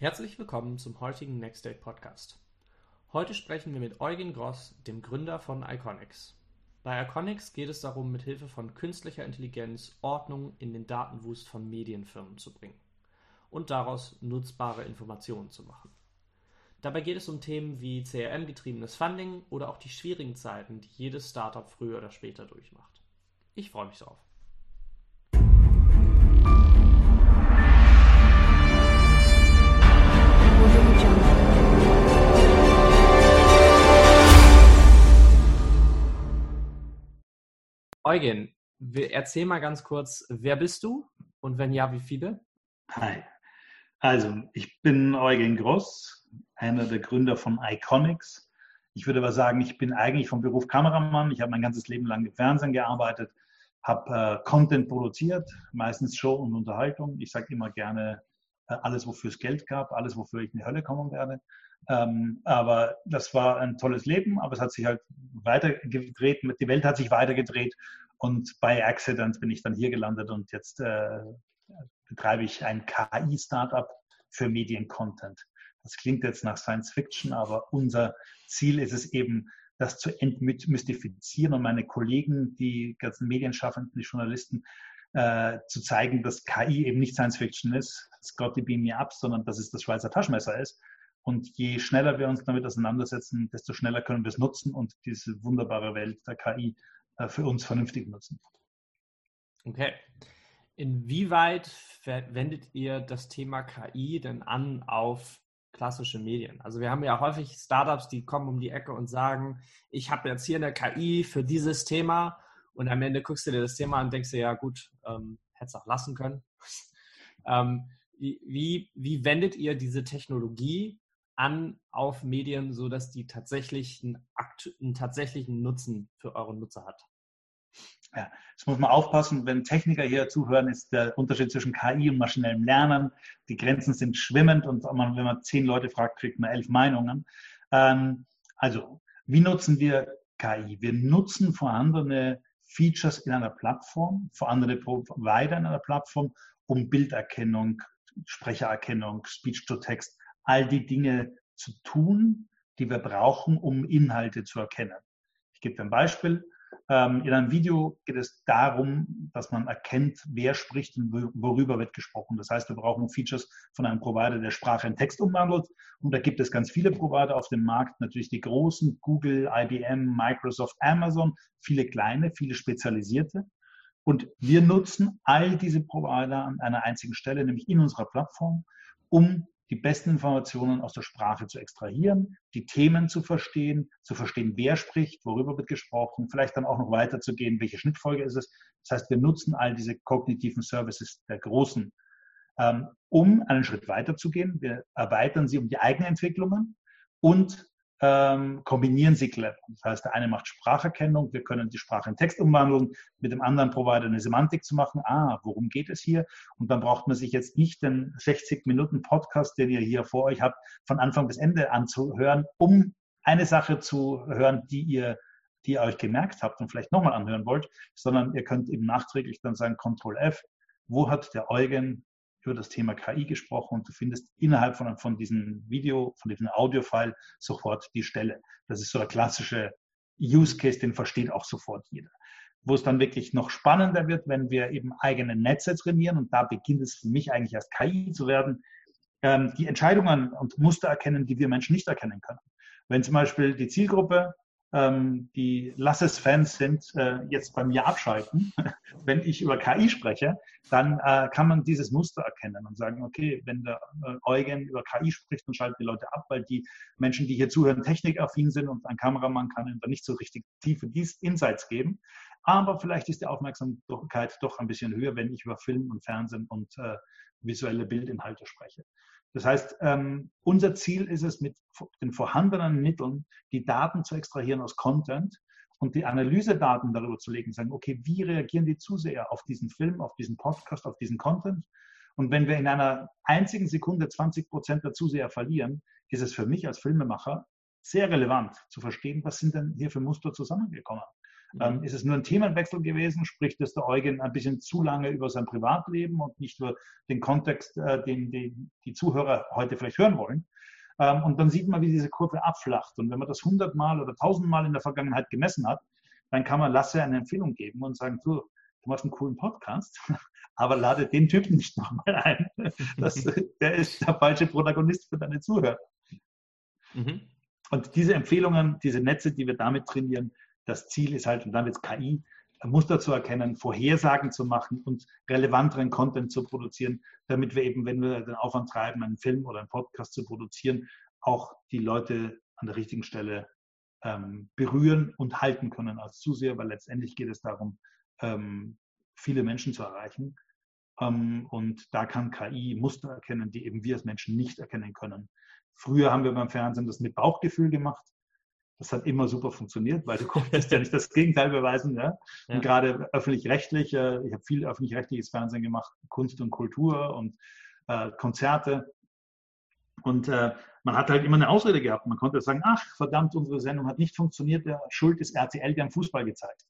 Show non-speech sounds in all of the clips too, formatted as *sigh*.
Herzlich willkommen zum heutigen Next Day Podcast. Heute sprechen wir mit Eugen Gross, dem Gründer von Iconics. Bei Iconics geht es darum, mit Hilfe von künstlicher Intelligenz Ordnung in den Datenwust von Medienfirmen zu bringen und daraus nutzbare Informationen zu machen. Dabei geht es um Themen wie CRM-getriebenes Funding oder auch die schwierigen Zeiten, die jedes Startup früher oder später durchmacht. Ich freue mich drauf. Eugen, erzähl mal ganz kurz, wer bist du und wenn ja, wie viele? Hi. Also, ich bin Eugen Gross, einer der Gründer von Iconics. Ich würde aber sagen, ich bin eigentlich vom Beruf Kameramann. Ich habe mein ganzes Leben lang im Fernsehen gearbeitet, habe äh, Content produziert, meistens Show und Unterhaltung. Ich sage immer gerne, äh, alles, wofür es Geld gab, alles, wofür ich in die Hölle kommen werde. Ähm, aber das war ein tolles Leben, aber es hat sich halt weitergedreht, die Welt hat sich weitergedreht und bei Accident bin ich dann hier gelandet und jetzt äh, betreibe ich ein KI-Startup für Mediencontent. Das klingt jetzt nach Science Fiction, aber unser Ziel ist es eben, das zu entmystifizieren und meine Kollegen, die ganzen Medienschaffenden, die Journalisten, äh, zu zeigen, dass KI eben nicht Science Fiction ist, Scotty beam me up, sondern dass es das Schweizer Taschenmesser ist und je schneller wir uns damit auseinandersetzen, desto schneller können wir es nutzen und diese wunderbare Welt der KI äh, für uns vernünftig nutzen. Okay. Inwieweit wendet ihr das Thema KI denn an auf klassische Medien? Also wir haben ja häufig Startups, die kommen um die Ecke und sagen, ich habe jetzt hier eine KI für dieses Thema und am Ende guckst du dir das Thema an und denkst dir, ja gut, ähm, hättest auch lassen können. *laughs* ähm, wie, wie wendet ihr diese Technologie an auf Medien, sodass die tatsächlich einen, tatsächlichen Nutzen für eure Nutzer hat? Ja, das muss man aufpassen. Wenn Techniker hier zuhören, ist der Unterschied zwischen KI und maschinellem Lernen. Die Grenzen sind schwimmend und wenn man zehn Leute fragt, kriegt man elf Meinungen. Ähm, also, wie nutzen wir KI? Wir nutzen vorhandene Features in einer Plattform, vorhandene Provider in einer Plattform, um Bilderkennung, Sprechererkennung, Speech-to-Text all die Dinge zu tun, die wir brauchen, um Inhalte zu erkennen. Ich gebe ein Beispiel. Ähm, in einem Video geht es darum, dass man erkennt, wer spricht und worüber wird gesprochen. Das heißt, wir brauchen Features von einem Provider, der Sprache in Text umwandelt. Und da gibt es ganz viele Provider auf dem Markt, natürlich die großen, Google, IBM, Microsoft, Amazon, viele kleine, viele spezialisierte. Und wir nutzen all diese Provider an einer einzigen Stelle, nämlich in unserer Plattform, um die besten Informationen aus der Sprache zu extrahieren, die Themen zu verstehen, zu verstehen, wer spricht, worüber wird gesprochen, vielleicht dann auch noch weiterzugehen, welche Schnittfolge ist es. Das heißt, wir nutzen all diese kognitiven Services der Großen, ähm, um einen Schritt weiterzugehen. Wir erweitern sie um die Eigenentwicklungen und ähm, kombinieren sie clever. Das heißt, der eine macht Spracherkennung, wir können die Sprache in Text umwandeln, mit dem anderen Provider eine Semantik zu machen. Ah, worum geht es hier? Und dann braucht man sich jetzt nicht den 60 Minuten Podcast, den ihr hier vor euch habt, von Anfang bis Ende anzuhören, um eine Sache zu hören, die ihr die ihr euch gemerkt habt und vielleicht nochmal anhören wollt, sondern ihr könnt eben nachträglich dann sagen, Ctrl F, wo hat der Eugen über das Thema KI gesprochen und du findest innerhalb von, von diesem Video, von diesem Audio-File sofort die Stelle. Das ist so der klassische Use Case, den versteht auch sofort jeder. Wo es dann wirklich noch spannender wird, wenn wir eben eigene Netze trainieren und da beginnt es für mich eigentlich erst KI zu werden, ähm, die Entscheidungen und Muster erkennen, die wir Menschen nicht erkennen können. Wenn zum Beispiel die Zielgruppe ähm, die Lasses-Fans sind, äh, jetzt bei mir abschalten. *laughs* wenn ich über KI spreche, dann äh, kann man dieses Muster erkennen und sagen, okay, wenn der äh, Eugen über KI spricht, dann schalten die Leute ab, weil die Menschen, die hier zuhören, technikaffin sind und ein Kameramann kann ihnen da nicht so richtig tiefe Insights geben. Aber vielleicht ist die Aufmerksamkeit doch ein bisschen höher, wenn ich über Film und Fernsehen und äh, visuelle Bildinhalte spreche. Das heißt, ähm, unser Ziel ist es, mit den vorhandenen Mitteln die Daten zu extrahieren aus Content und die Analysedaten darüber zu legen, sagen, okay, wie reagieren die Zuseher auf diesen Film, auf diesen Podcast, auf diesen Content? Und wenn wir in einer einzigen Sekunde 20 Prozent der Zuseher verlieren, ist es für mich als Filmemacher sehr relevant zu verstehen, was sind denn hier für Muster zusammengekommen. Mhm. Ähm, ist es nur ein Themenwechsel gewesen? Spricht es der Eugen ein bisschen zu lange über sein Privatleben und nicht über den Kontext, äh, den, den die Zuhörer heute vielleicht hören wollen? Ähm, und dann sieht man, wie diese Kurve abflacht. Und wenn man das hundertmal oder tausendmal in der Vergangenheit gemessen hat, dann kann man Lasse eine Empfehlung geben und sagen, du, du machst einen coolen Podcast, *laughs* aber lade den Typen nicht nochmal ein. *laughs* Das, der ist der falsche Protagonist für deine Zuhörer. Mhm. Und diese Empfehlungen, diese Netze, die wir damit trainieren, das Ziel ist halt, und dann wird KI, Muster zu erkennen, Vorhersagen zu machen und relevanteren Content zu produzieren, damit wir eben, wenn wir den Aufwand treiben, einen Film oder einen Podcast zu produzieren, auch die Leute an der richtigen Stelle ähm, berühren und halten können als Zuseher, weil letztendlich geht es darum, ähm, viele Menschen zu erreichen. Ähm, und da kann KI Muster erkennen, die eben wir als Menschen nicht erkennen können. Früher haben wir beim Fernsehen das mit Bauchgefühl gemacht. Das hat immer super funktioniert, weil du *laughs* konntest ja nicht das Gegenteil beweisen. Ja? ja. Und gerade öffentlich-rechtlich, äh, ich habe viel öffentlich-rechtliches Fernsehen gemacht, Kunst und Kultur und äh, Konzerte. Und äh, man hat halt immer eine Ausrede gehabt. Man konnte sagen, ach verdammt, unsere Sendung hat nicht funktioniert, der Schuld ist RTL, die haben Fußball gezeigt.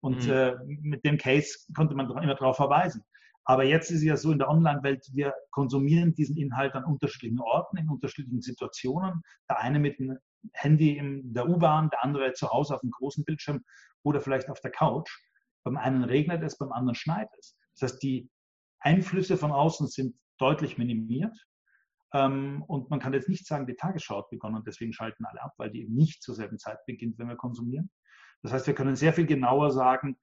Und mhm. äh, mit dem Case konnte man immer darauf verweisen. Aber jetzt ist es ja so in der Online-Welt, wir konsumieren diesen Inhalt an unterschiedlichen Orten, in unterschiedlichen Situationen. Der eine mit dem Handy in der U-Bahn, der andere zu Hause auf dem großen Bildschirm oder vielleicht auf der Couch. Beim einen regnet es, beim anderen schneit es. Das heißt, die Einflüsse von außen sind deutlich minimiert. Ähm, und man kann jetzt nicht sagen, die Tagesschau hat begonnen und deswegen schalten alle ab, weil die eben nicht zur selben Zeit beginnt, wenn wir konsumieren. Das heißt, wir können sehr viel genauer sagen,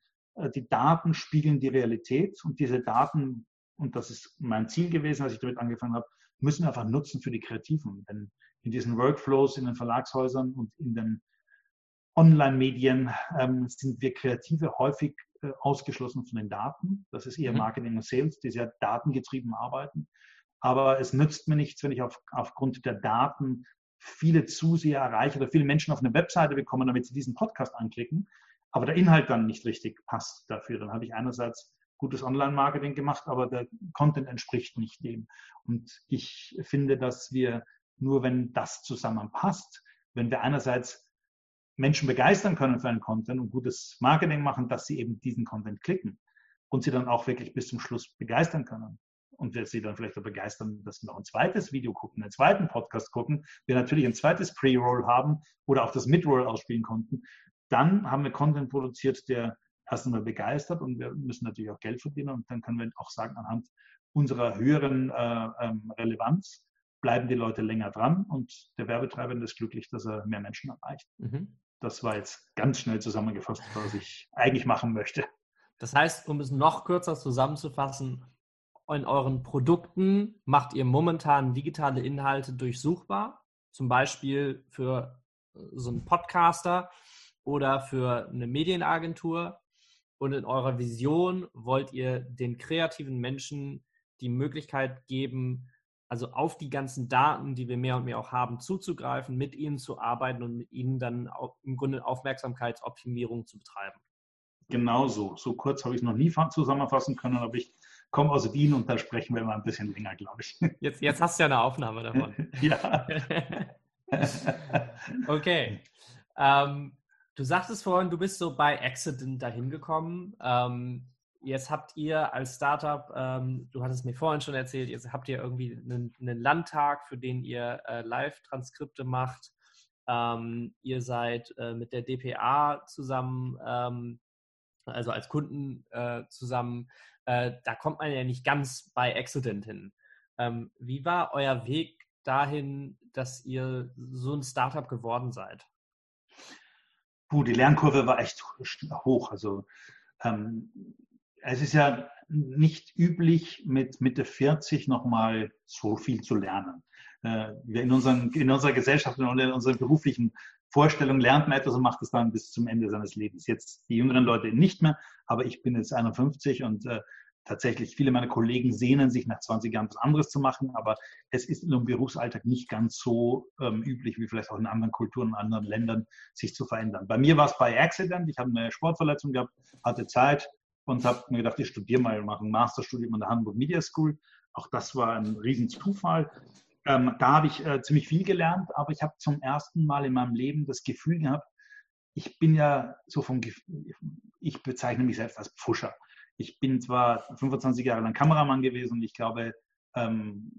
die Daten spiegeln die Realität und diese Daten, und das ist mein Ziel gewesen, als ich damit angefangen habe, müssen wir einfach nutzen für die Kreativen. Denn in diesen Workflows, in den Verlagshäusern und in den Online-Medien ähm, sind wir Kreative häufig äh, ausgeschlossen von den Daten. Das ist eher mhm. Marketing und Sales, die sehr datengetrieben arbeiten. Aber es nützt mir nichts, wenn ich auf, aufgrund der Daten viele Zuseher erreiche oder viele Menschen auf eine Webseite bekomme, damit sie diesen Podcast anklicken, aber der Inhalt dann nicht richtig passt dafür. Dann habe ich einerseits gutes Online-Marketing gemacht, aber der Content entspricht nicht dem. Und ich finde, dass wir nur, wenn das zusammenpasst, wenn wir einerseits Menschen begeistern können für einen Content und gutes Marketing machen, dass sie eben diesen Content klicken und sie dann auch wirklich bis zum Schluss begeistern können. Und wir sie dann vielleicht auch begeistern, dass sie noch ein zweites Video gucken, einen zweiten Podcast gucken, wir natürlich ein zweites Pre-Roll haben oder auch das Mid-Roll ausspielen konnten, dann haben wir Content produziert, der erst einmal begeistert und wir müssen natürlich auch Geld verdienen und dann können wir auch sagen, anhand unserer höheren äh, ähm, Relevanz bleiben die Leute länger dran und der Werbetreibende ist glücklich, dass er mehr Menschen erreicht. Mhm. Das war jetzt ganz schnell zusammengefasst, was ich eigentlich machen möchte. Das heißt, um es noch kürzer zusammenzufassen, in euren Produkten macht ihr momentan digitale Inhalte durchsuchbar, zum Beispiel für äh, so einen Podcaster, oder für eine Medienagentur. Und in eurer Vision wollt ihr den kreativen Menschen die Möglichkeit geben, also auf die ganzen Daten, die wir mehr und mehr auch haben, zuzugreifen, mit ihnen zu arbeiten und mit ihnen dann auch im Grunde Aufmerksamkeitsoptimierung zu betreiben. Genau so. So kurz habe ich es noch nie zusammenfassen können, aber ich komme aus Wien und da sprechen wir mal ein bisschen länger, glaube ich. Jetzt, jetzt hast du ja eine Aufnahme davon. *laughs* ja. *laughs* okay. Ähm, Du sagtest vorhin, du bist so bei Accident dahin gekommen. Ähm, jetzt habt ihr als Startup, ähm, du hattest mir vorhin schon erzählt, jetzt habt ihr irgendwie einen, einen Landtag, für den ihr äh, Live-Transkripte macht. Ähm, ihr seid äh, mit der DPA zusammen, ähm, also als Kunden äh, zusammen. Äh, da kommt man ja nicht ganz bei Accident hin. Ähm, wie war euer Weg dahin, dass ihr so ein Startup geworden seid? Puh, die Lernkurve war echt hoch. Also ähm, es ist ja nicht üblich, mit Mitte 40 nochmal so viel zu lernen. Äh, in, unseren, in unserer Gesellschaft und in unseren beruflichen Vorstellungen lernt man etwas und macht es dann bis zum Ende seines Lebens. Jetzt die jüngeren Leute nicht mehr, aber ich bin jetzt 51 und äh, tatsächlich, viele meiner Kollegen sehnen sich nach 20 Jahren was anderes zu machen, aber es ist im Berufsalltag nicht ganz so ähm, üblich, wie vielleicht auch in anderen Kulturen, in anderen Ländern, sich zu verändern. Bei mir war es bei Accident, ich habe eine Sportverletzung gehabt, hatte Zeit und habe mir gedacht, ich studiere mal, mache ein Masterstudium an der Hamburg Media School. Auch das war ein riesen Zufall. Ähm, da habe ich äh, ziemlich viel gelernt, aber ich habe zum ersten Mal in meinem Leben das Gefühl gehabt, ich bin ja so vom, ich bezeichne mich selbst als Pfuscher. Ich bin zwar 25 Jahre lang Kameramann gewesen und ich glaube, ähm,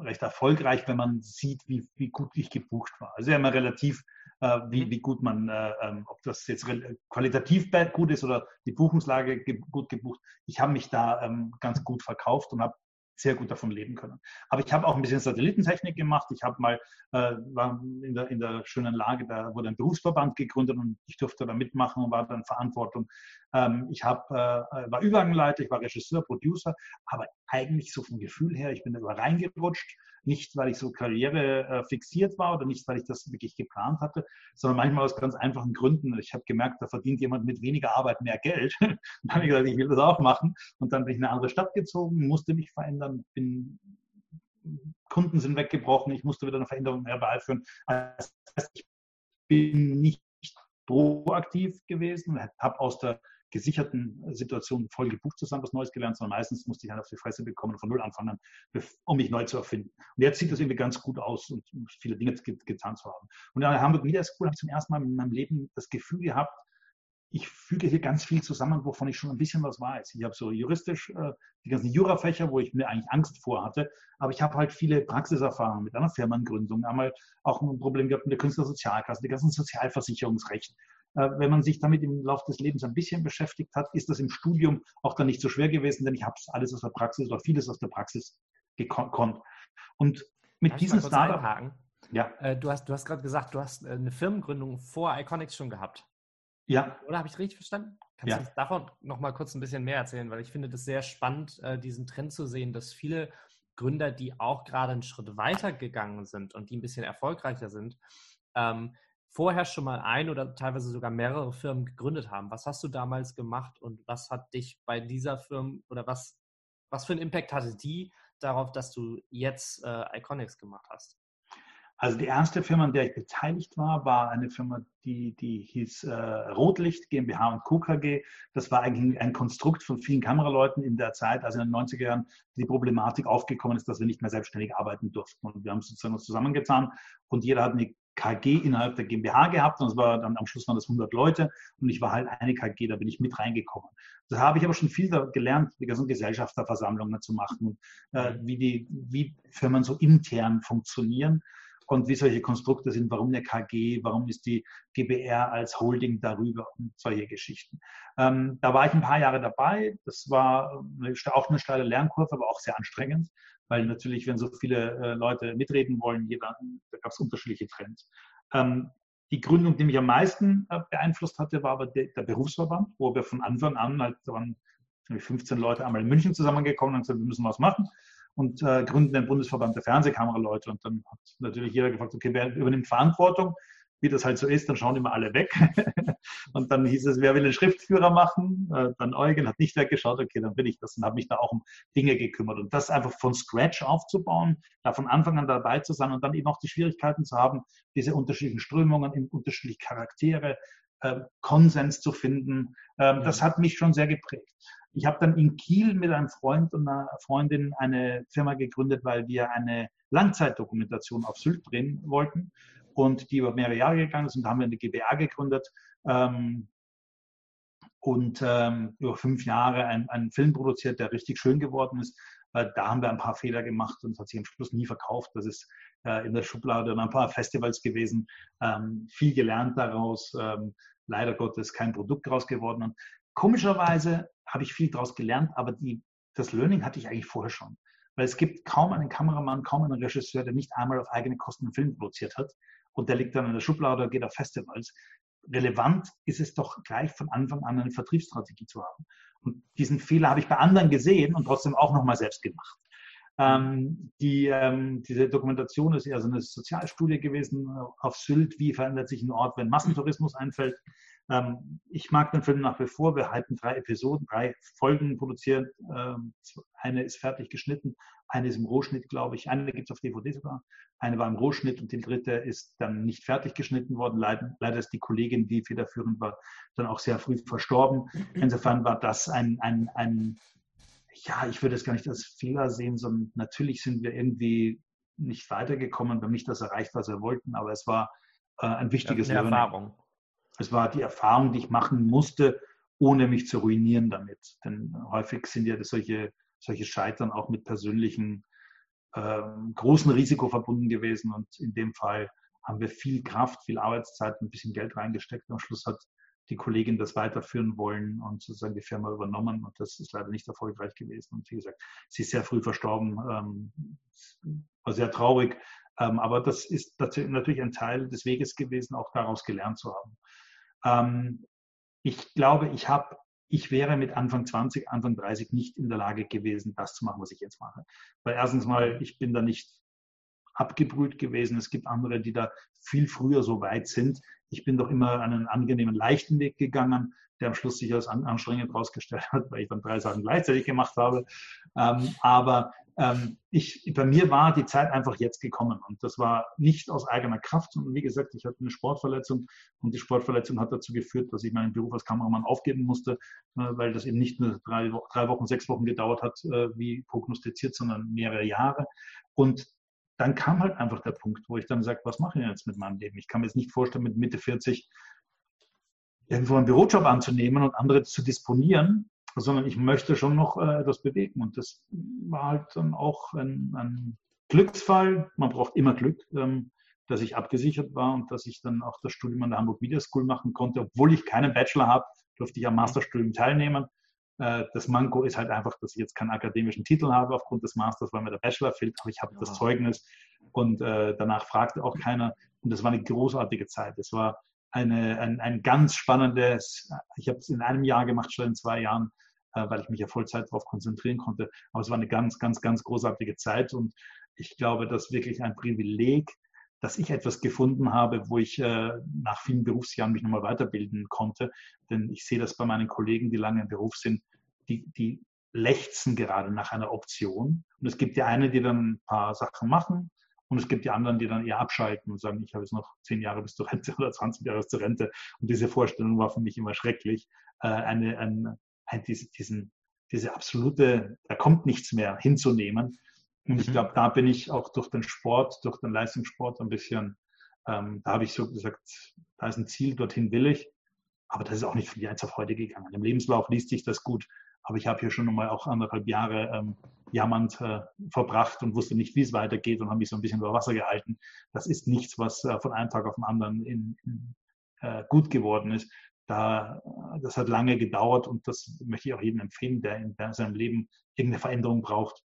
recht erfolgreich, wenn man sieht, wie, wie gut ich gebucht war. Also ja immer relativ, äh, wie, mhm. wie gut man, äh, ähm, ob das jetzt qualitativ gut ist oder die Buchungslage ge gut gebucht. Ich habe mich da ähm, ganz gut verkauft und habe sehr gut davon leben können. Aber ich habe auch ein bisschen Satellitentechnik gemacht. Ich habe mal, äh, war in der, in der schönen Lage, da wurde ein Berufsverband gegründet und ich durfte da mitmachen und war dann Verantwortung. Ähm, ich hab, äh, war Übergangleiter, ich war Regisseur, Producer, aber eigentlich so vom Gefühl her, ich bin da über reingerutscht nicht, weil ich so Karriere äh, fixiert war oder nicht, weil ich das wirklich geplant hatte, sondern manchmal aus ganz einfachen Gründen. Ich habe gemerkt, da verdient jemand mit weniger Arbeit mehr Geld. *laughs* dann habe ich gesagt, ich will das auch machen. Und dann bin ich in eine andere Stadt gezogen, musste mich verändern, bin Kunden sind weggebrochen, ich musste wieder eine Veränderung herbeiführen. Also ich bin nicht proaktiv gewesen, habe aus der gesicherten Situationen voll gebucht zusammen was Neues gelernt, sondern meistens musste ich halt auf die Fresse bekommen und von Null anfangen, um mich neu zu erfinden. Und jetzt sieht das irgendwie ganz gut aus und viele Dinge getan zu haben. Und in der Hamburg Media School habe ich zum ersten Mal in meinem Leben das Gefühl gehabt, ich füge hier ganz viel zusammen, wovon ich schon ein bisschen was weiß. Ich habe so juristisch äh, die ganzen Jurafächer, wo ich mir eigentlich Angst vor hatte, aber ich habe halt viele Praxiserfahrungen mit einer Firmengründung, einmal auch ein Problem gehabt mit der Künstlersozialkasse, die ganzen Sozialversicherungsrecht. Äh, wenn man sich damit im Laufe des Lebens ein bisschen beschäftigt hat, ist das im Studium auch dann nicht so schwer gewesen, denn ich habe alles aus der Praxis oder vieles aus der Praxis gekonnt. Und mit Darf diesem Startup. Ja. Äh, du hast, du hast gerade gesagt, du hast äh, eine Firmengründung vor Iconics schon gehabt. Ja. Oder habe ich richtig verstanden? Kannst ja. du davon noch mal kurz ein bisschen mehr erzählen? Weil ich finde das sehr spannend, diesen Trend zu sehen, dass viele Gründer, die auch gerade einen Schritt weiter gegangen sind und die ein bisschen erfolgreicher sind, ähm, vorher schon mal ein oder teilweise sogar mehrere Firmen gegründet haben. Was hast du damals gemacht und was hat dich bei dieser Firma oder was, was für einen Impact hatte die darauf, dass du jetzt äh, Iconics gemacht hast? Also die erste Firma, an der ich beteiligt war, war eine Firma, die, die hieß äh, Rotlicht GmbH und Co. Das war eigentlich ein Konstrukt von vielen Kameraleuten in der Zeit, also in den 90er Jahren, die Problematik aufgekommen ist, dass wir nicht mehr selbstständig arbeiten durften. Und wir haben sozusagen uns zusammengetan und jeder hat eine KG innerhalb der GmbH gehabt und es war dann am Schluss waren das 100 Leute und ich war halt eine KG, da bin ich mit reingekommen. Da habe ich aber schon viel gelernt, die ganzen Gesellschafterversammlungen zu machen, äh, wie die, wie Firmen so intern funktionieren und wie solche Konstrukte sind, warum eine KG, warum ist die GBR als Holding darüber und solche Geschichten. Ähm, da war ich ein paar Jahre dabei. Das war auch eine steile Lernkurve, aber auch sehr anstrengend weil natürlich, wenn so viele äh, Leute mitreden wollen, jeder, da gab es unterschiedliche Trends. Ähm, die Gründung, die mich am meisten äh, beeinflusst hatte, war aber der, der, Berufsverband, wo wir von Anfang an, halt, da waren 15 Leute einmal in München zusammengekommen und gesagt, wir müssen was machen und äh, gründen den Bundesverband der Fernsehkameraleute. Und dann hat natürlich jeder gefragt, okay, wer übernimmt Verantwortung? Wie das halt so ist, dann schauen immer alle weg. *laughs* und dann hieß es, wer will den Schriftführer machen? Äh, dann Eugen hat nicht weggeschaut, okay, dann bin ich das und habe mich da auch um Dinge gekümmert. Und das einfach von Scratch aufzubauen, da von Anfang an dabei zu sein und dann eben auch die Schwierigkeiten zu haben, diese unterschiedlichen Strömungen, unterschiedliche Charaktere, äh, Konsens zu finden, ähm, das hat mich schon sehr geprägt. Ich habe dann in Kiel mit einem Freund und einer Freundin eine Firma gegründet, weil wir eine Langzeitdokumentation auf Sylt drehen wollten und die über mehrere Jahre gegangen ist und haben wir eine GBA gegründet ähm, und ähm, über fünf Jahre einen Film produziert, der richtig schön geworden ist. Da haben wir ein paar Fehler gemacht und es hat sich am Schluss nie verkauft. Das ist äh, in der Schublade und ein paar Festivals gewesen, ähm, viel gelernt daraus, ähm, leider Gottes kein Produkt daraus geworden. Und komischerweise habe ich viel daraus gelernt, aber die, das Learning hatte ich eigentlich vorher schon. Weil es gibt kaum einen Kameramann, kaum einen Regisseur, der nicht einmal auf eigene Kosten einen Film produziert hat und der liegt dann in der Schublade oder geht auf Festivals. Relevant ist es doch gleich von Anfang an eine Vertriebsstrategie zu haben. Und diesen Fehler habe ich bei anderen gesehen und trotzdem auch nochmal selbst gemacht. Ähm, die, ähm, diese Dokumentation ist eher so eine Sozialstudie gewesen auf Sylt. Wie verändert sich ein Ort, wenn Massentourismus einfällt? Ähm, ich mag den Film nach wie vor. Wir halten drei Episoden, drei Folgen produziert. Ähm, eine ist fertig geschnitten, eine ist im Rohschnitt, glaube ich. Eine gibt es auf DVD sogar. Eine war im Rohschnitt und die dritte ist dann nicht fertig geschnitten worden. Leider, leider ist die Kollegin, die federführend war, dann auch sehr früh verstorben. Insofern war das ein, ein, ein ja, ich würde es gar nicht als Fehler sehen, sondern natürlich sind wir irgendwie nicht weitergekommen, wir haben nicht das erreicht, was wir wollten, aber es war äh, ein wichtiges ja, eine Erfahrung. es war die Erfahrung, die ich machen musste, ohne mich zu ruinieren damit. Denn häufig sind ja solche, solche Scheitern auch mit persönlichen äh, großen Risiko verbunden gewesen. Und in dem Fall haben wir viel Kraft, viel Arbeitszeit, ein bisschen Geld reingesteckt. Am Schluss hat die Kollegin das weiterführen wollen und sozusagen die Firma übernommen. Und das ist leider nicht erfolgreich gewesen. Und wie gesagt, sie ist sehr früh verstorben, ähm, war sehr traurig. Ähm, aber das ist natürlich ein Teil des Weges gewesen, auch daraus gelernt zu haben. Ähm, ich glaube, ich habe, ich wäre mit Anfang 20, Anfang 30 nicht in der Lage gewesen, das zu machen, was ich jetzt mache. Weil erstens mal, ich bin da nicht abgebrüht gewesen. Es gibt andere, die da viel früher so weit sind. Ich bin doch immer einen angenehmen, leichten Weg gegangen, der am Schluss sich als anstrengend herausgestellt hat, weil ich dann drei Sachen gleichzeitig gemacht habe. Ähm, aber ähm, ich, bei mir war die Zeit einfach jetzt gekommen und das war nicht aus eigener Kraft, sondern wie gesagt, ich hatte eine Sportverletzung und die Sportverletzung hat dazu geführt, dass ich meinen Beruf als Kameramann aufgeben musste, äh, weil das eben nicht nur drei, drei Wochen, sechs Wochen gedauert hat, äh, wie prognostiziert, sondern mehrere Jahre. Und dann kam halt einfach der Punkt, wo ich dann sage, was mache ich jetzt mit meinem Leben? Ich kann mir jetzt nicht vorstellen, mit Mitte 40 irgendwo einen Bürojob anzunehmen und andere zu disponieren, sondern ich möchte schon noch äh, etwas bewegen. Und das war halt dann auch ein, ein Glücksfall. Man braucht immer Glück, ähm, dass ich abgesichert war und dass ich dann auch das Studium an der Hamburg Media School machen konnte. Obwohl ich keinen Bachelor habe, durfte ich am Masterstudium teilnehmen. Äh, das Manko ist halt einfach, dass ich jetzt keinen akademischen Titel habe aufgrund des Masters, weil mir der Bachelor fehlt, aber ich habe ja. das Zeugnis und äh, danach fragte auch keiner. Und das war eine großartige Zeit. Es war eine, ein, ein ganz spannendes, ich habe es in einem Jahr gemacht, schon in zwei Jahren, äh, weil ich mich ja Vollzeit darauf konzentrieren konnte. Aber es war eine ganz, ganz, ganz großartige Zeit und ich glaube, dass wirklich ein Privileg, dass ich etwas gefunden habe, wo ich äh, nach vielen Berufsjahren mich nochmal weiterbilden konnte. Denn ich sehe das bei meinen Kollegen, die lange im Beruf sind, die, die lechzen gerade nach einer Option. Und es gibt die eine, die dann ein paar Sachen machen und es gibt die anderen, die dann eher abschalten und sagen, ich habe jetzt noch zehn Jahre bis zur Rente *laughs* oder 20 Jahre bis zur Rente. Und diese Vorstellung war für mich immer schrecklich. Äh, eine, ein, ein, diese, diesen, diese absolute, da kommt nichts mehr hinzunehmen. Und ich mhm. glaube, da bin ich auch durch den Sport, durch den Leistungssport ein bisschen, ähm, da habe ich so gesagt, da ist ein Ziel, dorthin will ich. Aber das ist auch nicht von jetzt auf heute gegangen. Im Lebenslauf liest sich das gut. Aber ich habe hier schon mal auch anderthalb Jahre ähm, jammernd äh, verbracht und wusste nicht, wie es weitergeht und habe mich so ein bisschen über Wasser gehalten. Das ist nichts, was äh, von einem Tag auf den anderen in, in, äh, gut geworden ist. Da, das hat lange gedauert und das möchte ich auch jedem empfehlen, der in seinem Leben irgendeine Veränderung braucht.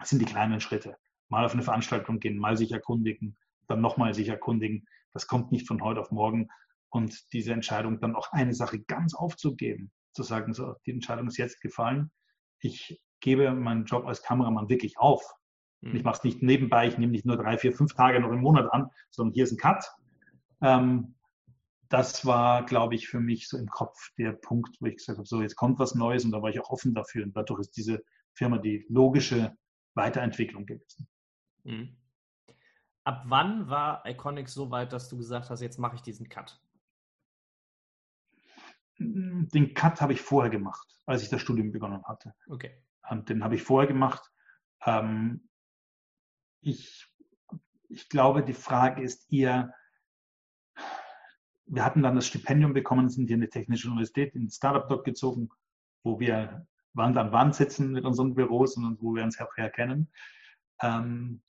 Das sind die kleinen Schritte. Mal auf eine Veranstaltung gehen, mal sich erkundigen, dann nochmal sich erkundigen. Das kommt nicht von heute auf morgen. Und diese Entscheidung dann auch eine Sache ganz aufzugeben, zu sagen, so, die Entscheidung ist jetzt gefallen. Ich gebe meinen Job als Kameramann wirklich auf. Mhm. Ich mache es nicht nebenbei, ich nehme nicht nur drei, vier, fünf Tage noch im Monat an, sondern hier ist ein Cut. Ähm, das war, glaube ich, für mich so im Kopf der Punkt, wo ich gesagt habe, so jetzt kommt was Neues und da war ich auch offen dafür. Und dadurch ist diese Firma die logische Weiterentwicklung gewesen. Mhm. Ab wann war Iconic so weit, dass du gesagt hast, jetzt mache ich diesen Cut? Den Cut habe ich vorher gemacht, als ich das Studium begonnen hatte. Okay. Und den habe ich vorher gemacht. Ähm, ich, ich glaube, die Frage ist eher, wir hatten dann das Stipendium bekommen, sind hier in die Technische Universität, in Startup dort gezogen, wo wir Wand an Wand sitzen mit unseren Büros und wo wir uns auch herkennen. Ähm,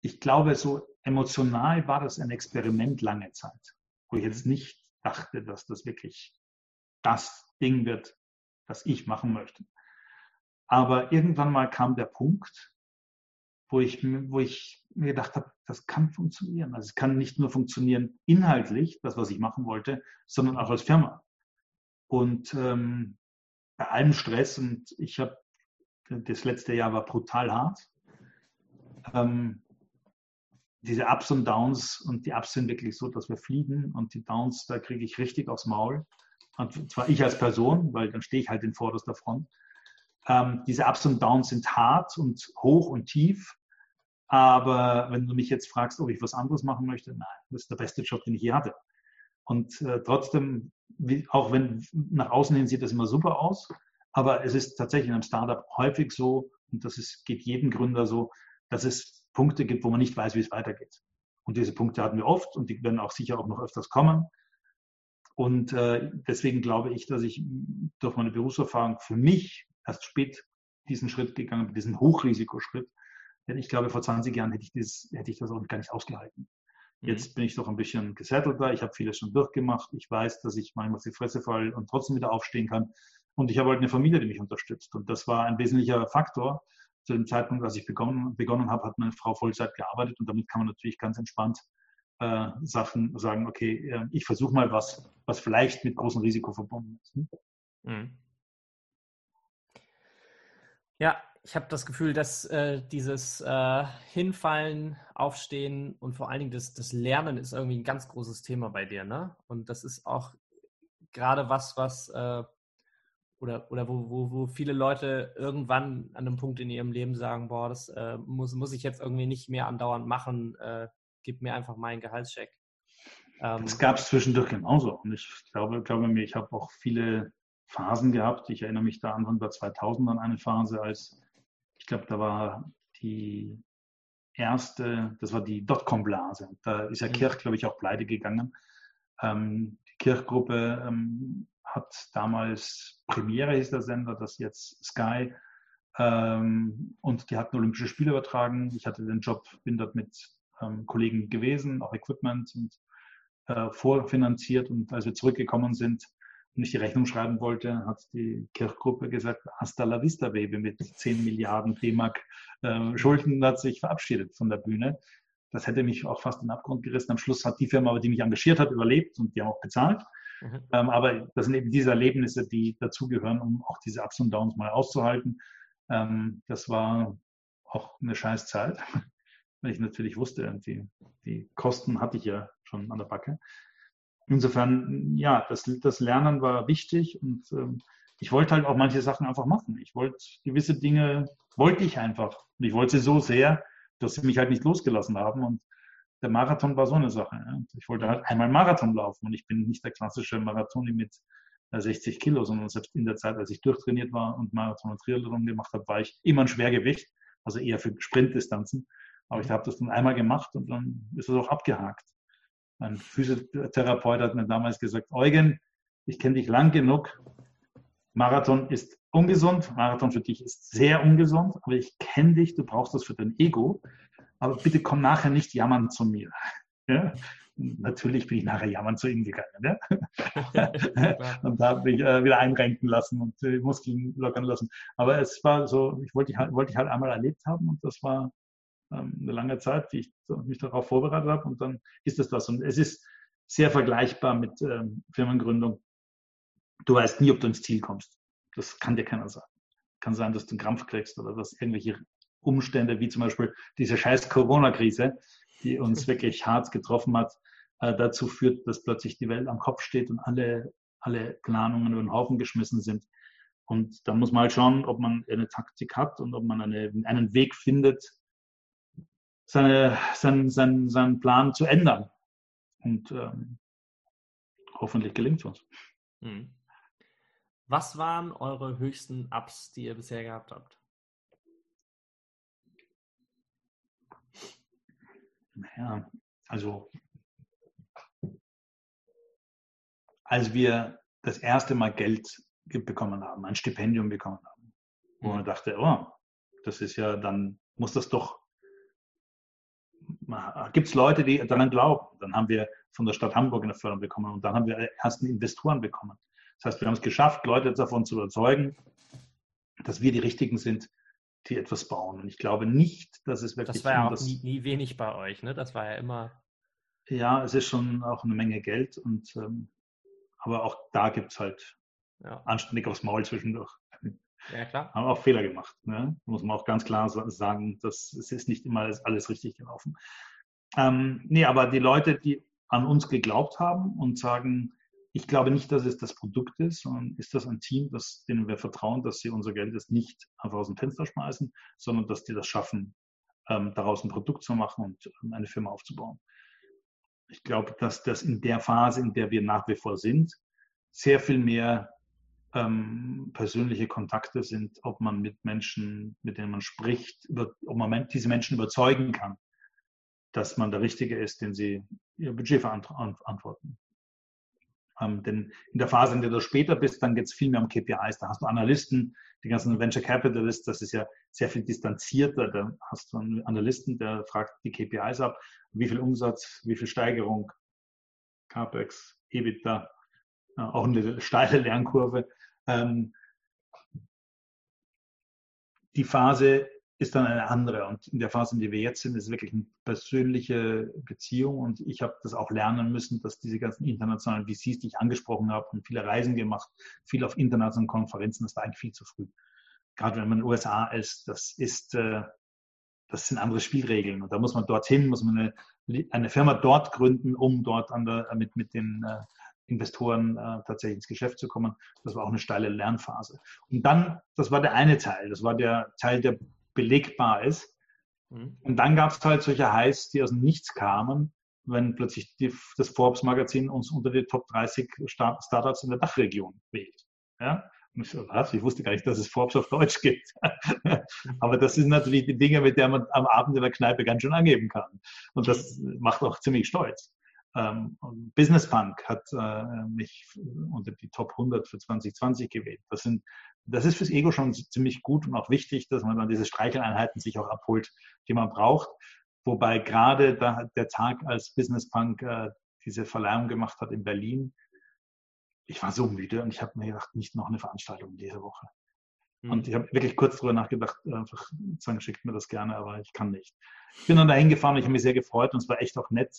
ich glaube, so emotional war das ein Experiment lange Zeit, wo ich jetzt nicht dachte, dass das wirklich das Ding wird, das ich machen möchte. Aber irgendwann mal kam der Punkt, wo ich, wo ich mir gedacht habe, das kann funktionieren. Also es kann nicht nur funktionieren inhaltlich, das, was ich machen wollte, sondern auch als Firma. Und ähm, bei allem Stress, und ich habe, das letzte Jahr war brutal hart. Ähm, diese Ups und Downs, und die Ups sind wirklich so, dass wir fliegen, und die Downs, da kriege ich richtig aufs Maul. Und zwar ich als Person, weil dann stehe ich halt in vorderster Front. Ähm, diese Ups und Downs sind hart und hoch und tief. Aber wenn du mich jetzt fragst, ob ich was anderes machen möchte, nein, das ist der beste Job, den ich je hatte. Und äh, trotzdem, wie, auch wenn nach außen hin sieht das immer super aus, aber es ist tatsächlich in einem Startup häufig so, und das ist, geht jedem Gründer so, dass es Punkte gibt, wo man nicht weiß, wie es weitergeht. Und diese Punkte hatten wir oft und die werden auch sicher auch noch öfters kommen. Und äh, deswegen glaube ich, dass ich durch meine Berufserfahrung für mich erst spät diesen Schritt gegangen bin, diesen Hochrisikoschritt. Denn ich glaube, vor 20 Jahren hätte ich, das, hätte ich das auch gar nicht ausgehalten. Mhm. Jetzt bin ich doch ein bisschen gesettelter. Ich habe vieles schon durchgemacht. Ich weiß, dass ich manchmal die Fresse falle und trotzdem wieder aufstehen kann. Und ich habe halt eine Familie, die mich unterstützt. Und das war ein wesentlicher Faktor. Zu dem Zeitpunkt, als ich begonnen, begonnen habe, hat meine Frau Vollzeit gearbeitet. Und damit kann man natürlich ganz entspannt äh, Sachen sagen, okay, äh, ich versuche mal was, was vielleicht mit großem Risiko verbunden ist. Hm? Mhm. Ja, ich habe das Gefühl, dass äh, dieses äh, Hinfallen, Aufstehen und vor allen Dingen das, das Lernen ist irgendwie ein ganz großes Thema bei dir, ne? Und das ist auch gerade was, was äh, oder, oder wo, wo, wo viele Leute irgendwann an einem Punkt in ihrem Leben sagen, boah, das äh, muss, muss ich jetzt irgendwie nicht mehr andauernd machen, äh, gib mir einfach meinen Gehaltscheck. Ähm, das gab es zwischendurch genauso. Und ich glaube, glaube mir, ich habe auch viele Phasen gehabt. Ich erinnere mich da Anfang der 2000 an eine Phase, als ich glaube, da war die erste, das war die Dotcom-Blase. Da ist ja mhm. Kirch, glaube ich, auch pleite gegangen. Ähm, die Kirchgruppe ähm, hat damals Premiere, hieß der Sender, das jetzt Sky. Ähm, und die hatten Olympische Spiele übertragen. Ich hatte den Job, bin dort mit ähm, Kollegen gewesen, auch Equipment und äh, vorfinanziert. Und als wir zurückgekommen sind und ich die Rechnung schreiben wollte, hat die Kirchgruppe gesagt, hasta la vista, Baby, mit 10 Milliarden D-Mark äh, Schulden hat sich verabschiedet von der Bühne. Das hätte mich auch fast in den Abgrund gerissen. Am Schluss hat die Firma, die mich engagiert hat, überlebt und die haben auch bezahlt. Mhm. Ähm, aber das sind eben diese Erlebnisse, die dazugehören, um auch diese Ups und Downs mal auszuhalten. Ähm, das war auch eine scheiß Zeit weil ich natürlich wusste, die, die Kosten hatte ich ja schon an der Backe. Insofern, ja, das, das Lernen war wichtig und ähm, ich wollte halt auch manche Sachen einfach machen. Ich wollte gewisse Dinge, wollte ich einfach. Und ich wollte sie so sehr, dass sie mich halt nicht losgelassen haben. Und der Marathon war so eine Sache. Ja. Ich wollte halt einmal Marathon laufen und ich bin nicht der klassische Marathon mit 60 Kilo, sondern selbst in der Zeit, als ich durchtrainiert war und Marathon und Triathlon gemacht habe, war ich immer ein Schwergewicht, also eher für Sprintdistanzen. Aber ich habe das dann einmal gemacht und dann ist es auch abgehakt. Mein Physiotherapeut hat mir damals gesagt, Eugen, ich kenne dich lang genug. Marathon ist ungesund. Marathon für dich ist sehr ungesund. Aber ich kenne dich, du brauchst das für dein Ego. Aber bitte komm nachher nicht jammern zu mir. Ja? Natürlich bin ich nachher jammern zu ihm gegangen. Ja? *laughs* und da habe ich äh, wieder einrenken lassen und äh, Muskeln lockern lassen. Aber es war so, ich wollte ich halt, wollte ich halt einmal erlebt haben und das war ähm, eine lange Zeit, die ich mich darauf vorbereitet habe und dann ist es das. Und es ist sehr vergleichbar mit ähm, Firmengründung. Du weißt nie, ob du ins Ziel kommst. Das kann dir keiner sagen. Kann sein, dass du einen Krampf kriegst oder dass irgendwelche Umstände, wie zum Beispiel diese scheiß Corona-Krise, die uns *laughs* wirklich hart getroffen hat, äh, dazu führt, dass plötzlich die Welt am Kopf steht und alle, alle Planungen über den Haufen geschmissen sind. Und dann muss man halt schauen, ob man eine Taktik hat und ob man eine, einen Weg findet, seine, seinen, seinen, seinen Plan zu ändern. Und ähm, hoffentlich gelingt es uns. Hm. Was waren eure höchsten Ups, die ihr bisher gehabt habt? Ja, also als wir das erste Mal Geld bekommen haben, ein Stipendium bekommen haben, wo man hm. dachte, oh, das ist ja, dann muss das doch gibt es Leute, die daran glauben. Dann haben wir von der Stadt Hamburg eine Förderung bekommen und dann haben wir ersten Investoren bekommen. Das heißt, wir haben es geschafft, Leute davon zu überzeugen, dass wir die Richtigen sind, die etwas bauen. Und ich glaube nicht, dass es wirklich. Das war ja auch nie, nie, wenig bei euch, ne? Das war ja immer. Ja, es ist schon auch eine Menge Geld und ähm, aber auch da gibt es halt ja. anständig aufs Maul zwischendurch. Ja, klar. Haben auch Fehler gemacht. Ne? Muss man auch ganz klar sagen, dass es ist nicht immer alles richtig gelaufen. Ähm, nee, aber die Leute, die an uns geglaubt haben und sagen, ich glaube nicht, dass es das Produkt ist, sondern ist das ein Team, das, denen wir vertrauen, dass sie unser Geld jetzt nicht einfach aus dem Fenster schmeißen, sondern dass die das schaffen, ähm, daraus ein Produkt zu machen und ähm, eine Firma aufzubauen. Ich glaube, dass das in der Phase, in der wir nach wie vor sind, sehr viel mehr ähm, persönliche Kontakte sind, ob man mit Menschen, mit denen man spricht, über, ob man diese Menschen überzeugen kann, dass man der Richtige ist, den sie ihr Budget verantworten. Ähm, denn in der Phase, in der du später bist, dann geht es viel mehr um KPIs. Da hast du Analysten, die ganzen Venture Capitalists, das ist ja sehr viel distanzierter. Da hast du einen Analysten, der fragt die KPIs ab, wie viel Umsatz, wie viel Steigerung, CAPEX, EBITDA, auch eine steile Lernkurve. Ähm, die Phase ist dann eine andere. Und in der Phase, in der wir jetzt sind, ist wirklich eine persönliche Beziehung. Und ich habe das auch lernen müssen, dass diese ganzen internationalen VCs, die ich angesprochen habe, und viele Reisen gemacht, viel auf internationalen Konferenzen, das war eigentlich viel zu früh. Gerade wenn man in den USA ist, das ist, äh, das sind andere Spielregeln. Und da muss man dorthin, muss man eine, eine Firma dort gründen, um dort der, mit, mit den äh, Investoren äh, tatsächlich ins Geschäft zu kommen. Das war auch eine steile Lernphase. Und dann, das war der eine Teil, das war der Teil, der belegbar ist. Mhm. Und dann gab es halt solche Highs, die aus dem Nichts kamen, wenn plötzlich die, das Forbes-Magazin uns unter die Top 30 Start Startups in der Dachregion wählt. Ja? Ich, was? ich wusste gar nicht, dass es Forbes auf Deutsch gibt. *laughs* Aber das sind natürlich die Dinge, mit denen man am Abend in der Kneipe ganz schön angeben kann. Und das macht auch ziemlich stolz. Ähm, Business Punk hat äh, mich unter die Top 100 für 2020 gewählt. Das sind das ist fürs Ego schon ziemlich gut und auch wichtig, dass man dann diese Streicheleinheiten sich auch abholt, die man braucht. Wobei gerade da, der Tag, als Business Punk äh, diese Verleihung gemacht hat in Berlin, ich war so müde und ich habe mir gedacht, nicht noch eine Veranstaltung diese Woche. Mhm. Und ich habe wirklich kurz darüber nachgedacht, einfach sagen, schickt mir das gerne, aber ich kann nicht. Ich bin dann dahin gefahren, ich habe mich sehr gefreut und es war echt auch nett.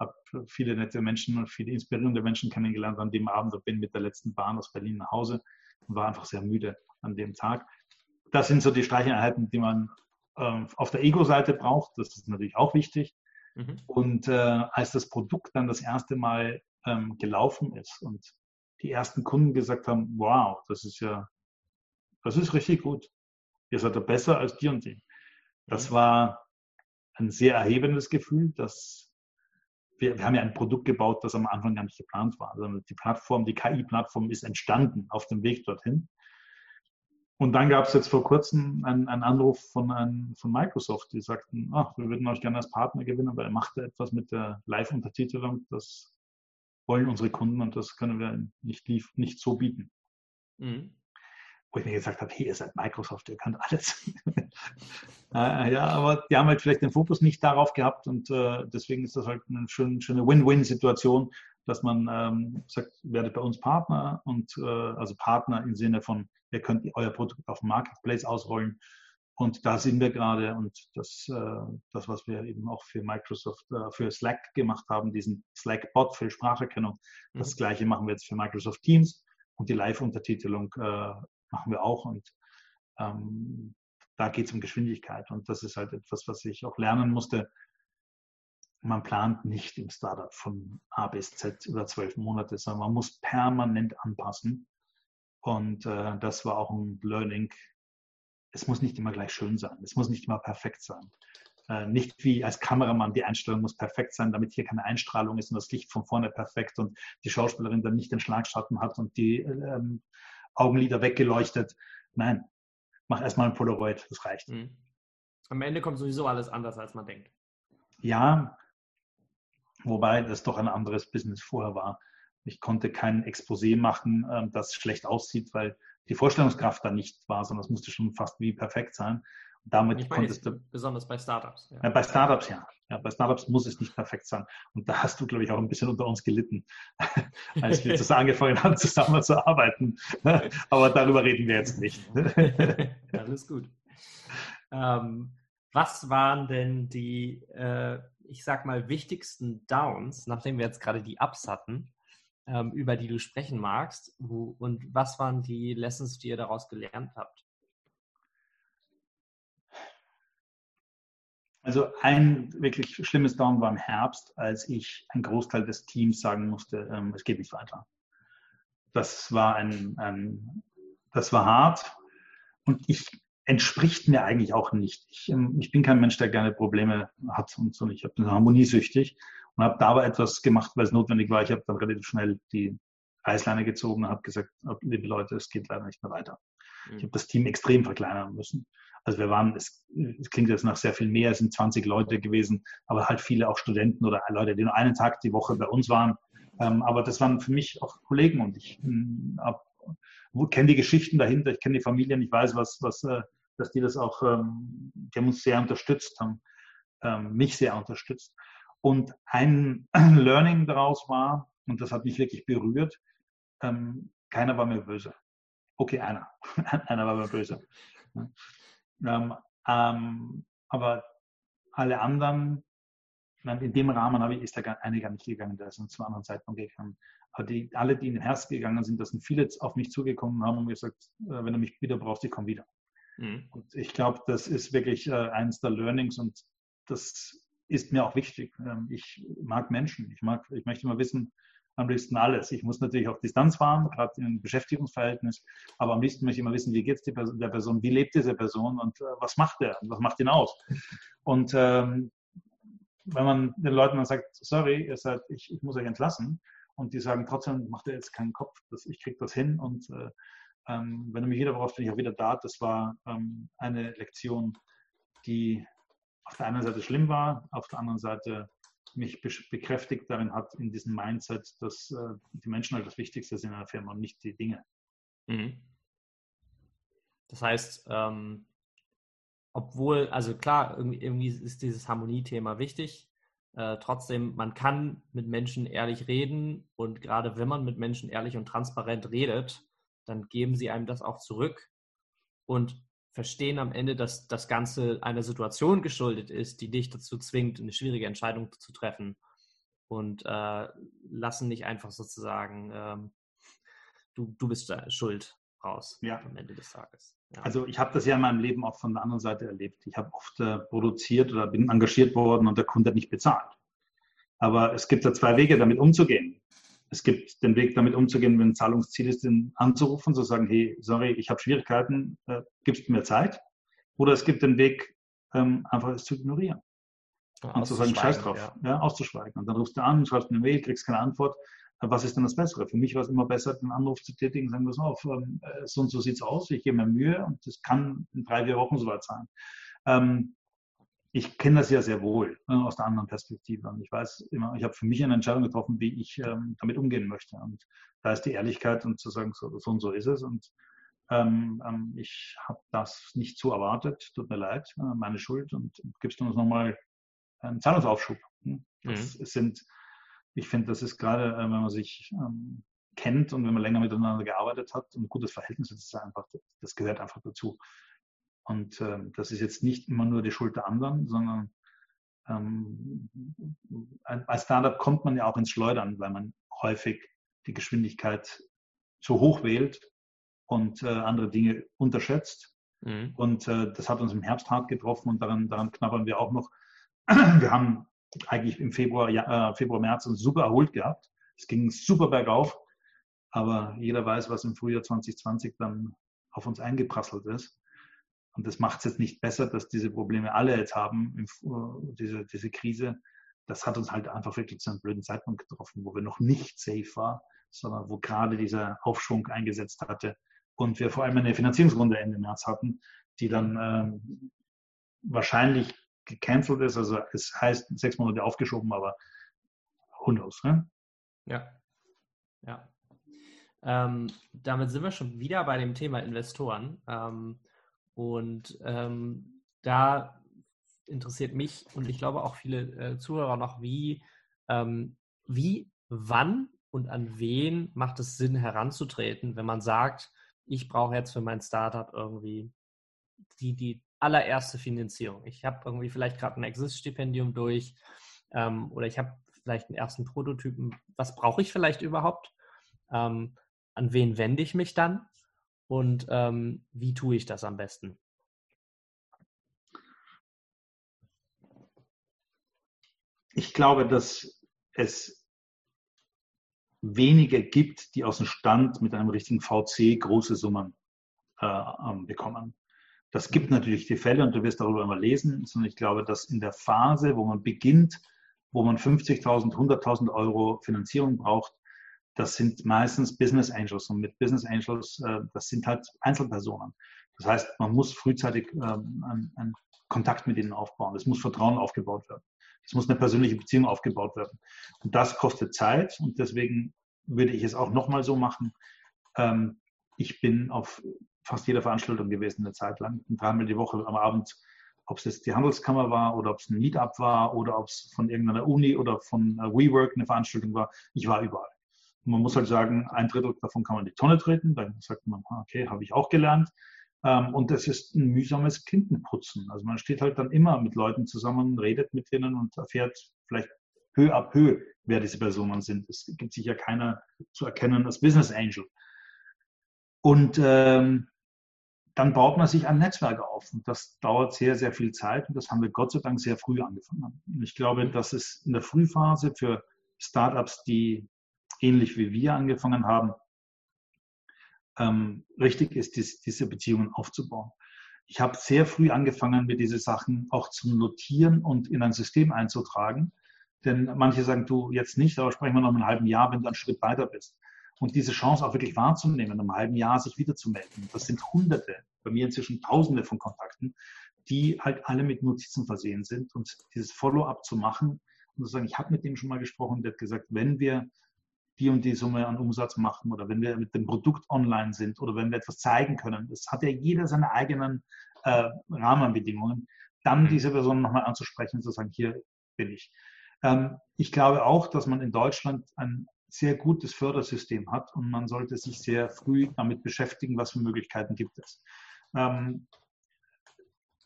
Habe viele nette Menschen und viele inspirierende Menschen kennengelernt an dem Abend und bin mit der letzten Bahn aus Berlin nach Hause und war einfach sehr müde an dem Tag. Das sind so die Streicheleinheiten, die man äh, auf der Ego-Seite braucht. Das ist natürlich auch wichtig. Mhm. Und äh, als das Produkt dann das erste Mal ähm, gelaufen ist und die ersten Kunden gesagt haben, wow, das ist ja, das ist richtig gut. Ihr seid ja besser als die und die. Das mhm. war ein sehr erhebendes Gefühl, dass wir, wir, haben ja ein Produkt gebaut, das am Anfang gar nicht geplant war. Also die Plattform, die KI-Plattform ist entstanden auf dem Weg dorthin. Und dann gab es jetzt vor kurzem einen, einen Anruf von, ein, von Microsoft, die sagten, ach, wir würden euch gerne als Partner gewinnen, weil er macht etwas mit der Live-Untertitelung, das wollen unsere Kunden und das können wir nicht, nicht so bieten. Mhm wo ich mir gesagt habe, hey, ihr seid Microsoft, ihr könnt alles. *laughs* äh, ja, aber die haben halt vielleicht den Fokus nicht darauf gehabt und äh, deswegen ist das halt eine schön, schöne Win-Win-Situation, dass man ähm, sagt, werdet bei uns Partner und äh, also Partner im Sinne von, ihr könnt euer Produkt auf dem Marketplace ausrollen. Und da sind wir gerade und das, äh, das, was wir eben auch für Microsoft, äh, für Slack gemacht haben, diesen Slack-Bot für Spracherkennung, mhm. das gleiche machen wir jetzt für Microsoft Teams und die Live-Untertitelung äh, machen wir auch. Und ähm, da geht es um Geschwindigkeit. Und das ist halt etwas, was ich auch lernen musste. Man plant nicht im Startup von A bis Z über zwölf Monate, sondern man muss permanent anpassen. Und äh, das war auch ein Learning. Es muss nicht immer gleich schön sein. Es muss nicht immer perfekt sein. Äh, nicht wie als Kameramann, die Einstellung muss perfekt sein, damit hier keine Einstrahlung ist und das Licht von vorne perfekt und die Schauspielerin dann nicht den Schlagschatten hat und die ähm, Augenlider weggeleuchtet. Nein, mach erstmal ein Polaroid, das reicht. Mhm. Am Ende kommt sowieso alles anders, als man denkt. Ja, wobei das doch ein anderes Business vorher war. Ich konnte kein Exposé machen, ähm, das schlecht aussieht, weil die Vorstellungskraft da nicht war, sondern es musste schon fast wie perfekt sein. Damit ich meine, konntest du. Besonders bei Startups. Ja. ja. bei Startups ja. ja. Bei Startups muss es nicht perfekt sein. Und da hast du, glaube ich, auch ein bisschen unter uns gelitten, *laughs* als wir zusammen angefangen haben, zusammenzuarbeiten. *laughs* Aber darüber reden wir jetzt nicht. *laughs* Alles gut. Ähm, was waren denn die, äh, ich sag mal, wichtigsten Downs, nachdem wir jetzt gerade die Ups hatten, ähm, über die du sprechen magst? Wo, und was waren die Lessons, die ihr daraus gelernt habt? Also ein wirklich schlimmes Down war im Herbst, als ich ein Großteil des Teams sagen musste, ähm, es geht nicht weiter. Das war ein, ein, das war hart und ich entspricht mir eigentlich auch nicht. Ich, ähm, ich bin kein Mensch, der gerne Probleme hat und so. Ich bin harmoniesüchtig und habe da aber etwas gemacht, weil es notwendig war. Ich habe dann relativ schnell die Reißleine gezogen und habe gesagt, liebe Leute, es geht leider nicht mehr weiter. Mhm. Ich habe das Team extrem verkleinern müssen. Also wir waren, es, klingt jetzt nach sehr viel mehr, es sind 20 Leute gewesen, aber halt viele auch Studenten oder Leute, die nur einen Tag die Woche bei uns waren. Ähm, aber das waren für mich auch Kollegen und ich hm, kenne die Geschichten dahinter, ich kenne die Familien, ich weiß, was, was, äh, dass die das auch, ähm, die haben uns sehr unterstützt, haben ähm, mich sehr unterstützt. Und ein *clears throat* Learning daraus war, und das hat mich wirklich berührt, keiner war mir böse. Okay, einer. *laughs* einer war mir böse. Ähm, ähm, aber alle anderen, in dem Rahmen habe ich, ist da eine gar nicht gegangen, der ist zu einem anderen Zeitpunkt gegangen. Aber die, alle, die in den Herz gegangen sind, das sind viele auf mich zugekommen und haben gesagt, äh, wenn du mich wieder brauchst, ich komme wieder. Mhm. Und ich glaube, das ist wirklich äh, eines der Learnings und das ist mir auch wichtig. Ähm, ich mag Menschen. Ich mag, ich möchte immer wissen, am liebsten alles. Ich muss natürlich auf Distanz fahren, gerade im Beschäftigungsverhältnis, aber am liebsten möchte ich immer wissen, wie geht es der Person, wie lebt diese Person und äh, was macht der, was macht ihn aus. Und ähm, wenn man den Leuten dann sagt, sorry, ihr seid, ich, ich muss euch entlassen, und die sagen trotzdem, macht er jetzt keinen Kopf, das, ich kriege das hin und äh, ähm, wenn du mich wieder brauchst, bin ich auch wieder da. Das war ähm, eine Lektion, die auf der einen Seite schlimm war, auf der anderen Seite mich bekräftigt darin hat, in diesem Mindset, dass äh, die Menschen halt das Wichtigste sind in einer Firma und nicht die Dinge. Mhm. Das heißt, ähm, obwohl, also klar, irgendwie, irgendwie ist dieses Harmoniethema wichtig. Äh, trotzdem, man kann mit Menschen ehrlich reden und gerade wenn man mit Menschen ehrlich und transparent redet, dann geben sie einem das auch zurück und verstehen am Ende, dass das Ganze einer Situation geschuldet ist, die dich dazu zwingt, eine schwierige Entscheidung zu treffen und äh, lassen nicht einfach sozusagen, ähm, du, du bist da schuld raus ja. am Ende des Tages. Ja. Also ich habe das ja in meinem Leben auch von der anderen Seite erlebt. Ich habe oft äh, produziert oder bin engagiert worden und der Kunde hat nicht bezahlt. Aber es gibt da zwei Wege, damit umzugehen. Es gibt den Weg, damit umzugehen, wenn ein Zahlungsziel ist, den anzurufen, zu sagen, hey, sorry, ich habe Schwierigkeiten, äh, gibst du mir Zeit? Oder es gibt den Weg, ähm, einfach es zu ignorieren. Ja, und zu sagen, scheiß drauf, ja. ja. auszuschweigen. Und dann rufst du an, schreibst eine Mail, kriegst keine Antwort. Was ist denn das Bessere? Für mich war es immer besser, den Anruf zu tätigen, sagen wir es auf, ähm, äh, so und so sieht es aus, ich gebe mir Mühe und das kann in drei, vier Wochen soweit sein. Ähm, ich kenne das ja sehr wohl ne, aus der anderen Perspektive. Und ich weiß immer, ich habe für mich eine Entscheidung getroffen, wie ich ähm, damit umgehen möchte. Und da ist die Ehrlichkeit und zu sagen, so, so und so ist es. Und ähm, ähm, ich habe das nicht so erwartet. Tut mir leid, äh, meine Schuld. Und gibst du uns nochmal einen Zahlungsaufschub. Hm? Das mhm. sind, ich finde, das ist gerade, äh, wenn man sich ähm, kennt und wenn man länger miteinander gearbeitet hat und ein gutes Verhältnis, das ist einfach, das gehört einfach dazu. Und äh, das ist jetzt nicht immer nur die Schuld der anderen, sondern ähm, als Startup kommt man ja auch ins Schleudern, weil man häufig die Geschwindigkeit zu hoch wählt und äh, andere Dinge unterschätzt. Mhm. Und äh, das hat uns im Herbst hart getroffen und daran, daran knabbern wir auch noch. *clears throat* Wir haben eigentlich im Februar, ja, äh, Februar, März uns super erholt gehabt. Es ging super bergauf, aber jeder weiß, was im Frühjahr 2020 dann auf uns eingeprasselt ist. Und das macht es jetzt nicht besser, dass diese Probleme alle jetzt haben, diese, diese Krise. Das hat uns halt einfach wirklich zu einem blöden Zeitpunkt getroffen, wo wir noch nicht safe waren, sondern wo gerade dieser Aufschwung eingesetzt hatte und wir vor allem eine Finanzierungsrunde Ende März hatten, die dann ähm, wahrscheinlich gecancelt ist. Also es heißt sechs Monate aufgeschoben, aber who ne? Ja. Ja. Ähm, damit sind wir schon wieder bei dem Thema Investoren. Ähm, und ähm, da interessiert mich und ich glaube auch viele äh, Zuhörer noch, wie, ähm, wie, wann und an wen macht es Sinn heranzutreten, wenn man sagt, ich brauche jetzt für mein Startup irgendwie die, die allererste Finanzierung. Ich habe irgendwie vielleicht gerade ein Exist-Stipendium durch ähm, oder ich habe vielleicht einen ersten Prototypen. Was brauche ich vielleicht überhaupt? Ähm, an wen wende ich mich dann? Und ähm, wie tue ich das am besten? Ich glaube, dass es wenige gibt, die aus dem Stand mit einem richtigen VC große Summen äh, bekommen. Das gibt natürlich die Fälle und du wirst darüber immer lesen, sondern ich glaube, dass in der Phase, wo man beginnt, wo man 50.000, 100.000 Euro Finanzierung braucht, das sind meistens Business Angels und mit Business Angels, äh, das sind halt Einzelpersonen. Das heißt, man muss frühzeitig ähm, einen, Kontakt mit ihnen aufbauen. Es muss Vertrauen aufgebaut werden. Es muss eine persönliche Beziehung aufgebaut werden. Und das kostet Zeit und deswegen würde ich es auch nochmal so machen. Ähm, ich bin auf fast jeder Veranstaltung gewesen eine Zeit lang, dreimal die Woche am Abend, ob es jetzt die Handelskammer war oder ob es ein Meetup war oder ob es von irgendeiner Uni oder von äh, WeWork eine Veranstaltung war. Ich war überall. Man muss halt sagen, ein Drittel davon kann man die Tonne treten. Dann sagt man, okay, habe ich auch gelernt. Ähm, und das ist ein mühsames Klinkenputzen. Also man steht halt dann immer mit Leuten zusammen, redet mit denen und erfährt vielleicht Höhe ab Höhe, wer diese Personen sind. Es gibt sicher keiner zu erkennen als Business Angel. Und ähm, dann baut man sich ein Netzwerk auf. Und das dauert sehr, sehr viel Zeit. Und das haben wir Gott sei Dank sehr früh angefangen. Und ich glaube, dass es in der Frühphase für Startups, die ähnlich wie wir angefangen haben, ähm, richtig ist, dies, diese Beziehungen aufzubauen. Ich habe sehr früh angefangen, mir diese Sachen auch zu notieren und in ein System einzutragen. Denn manche sagen, du jetzt nicht, aber sprechen wir noch in einem halben Jahr, wenn du einen Schritt weiter bist. Und diese Chance auch wirklich wahrzunehmen, in einem halben Jahr sich wiederzumelden. Das sind Hunderte, bei mir inzwischen Tausende von Kontakten, die halt alle mit Notizen versehen sind. Und dieses Follow-up zu machen und zu sagen, ich habe mit dem schon mal gesprochen, der hat gesagt, wenn wir die und die Summe an Umsatz machen oder wenn wir mit dem Produkt online sind oder wenn wir etwas zeigen können. Das hat ja jeder seine eigenen äh, Rahmenbedingungen. Dann mhm. diese Person nochmal anzusprechen und zu sagen, hier bin ich. Ähm, ich glaube auch, dass man in Deutschland ein sehr gutes Fördersystem hat und man sollte sich sehr früh damit beschäftigen, was für Möglichkeiten gibt es. Ähm,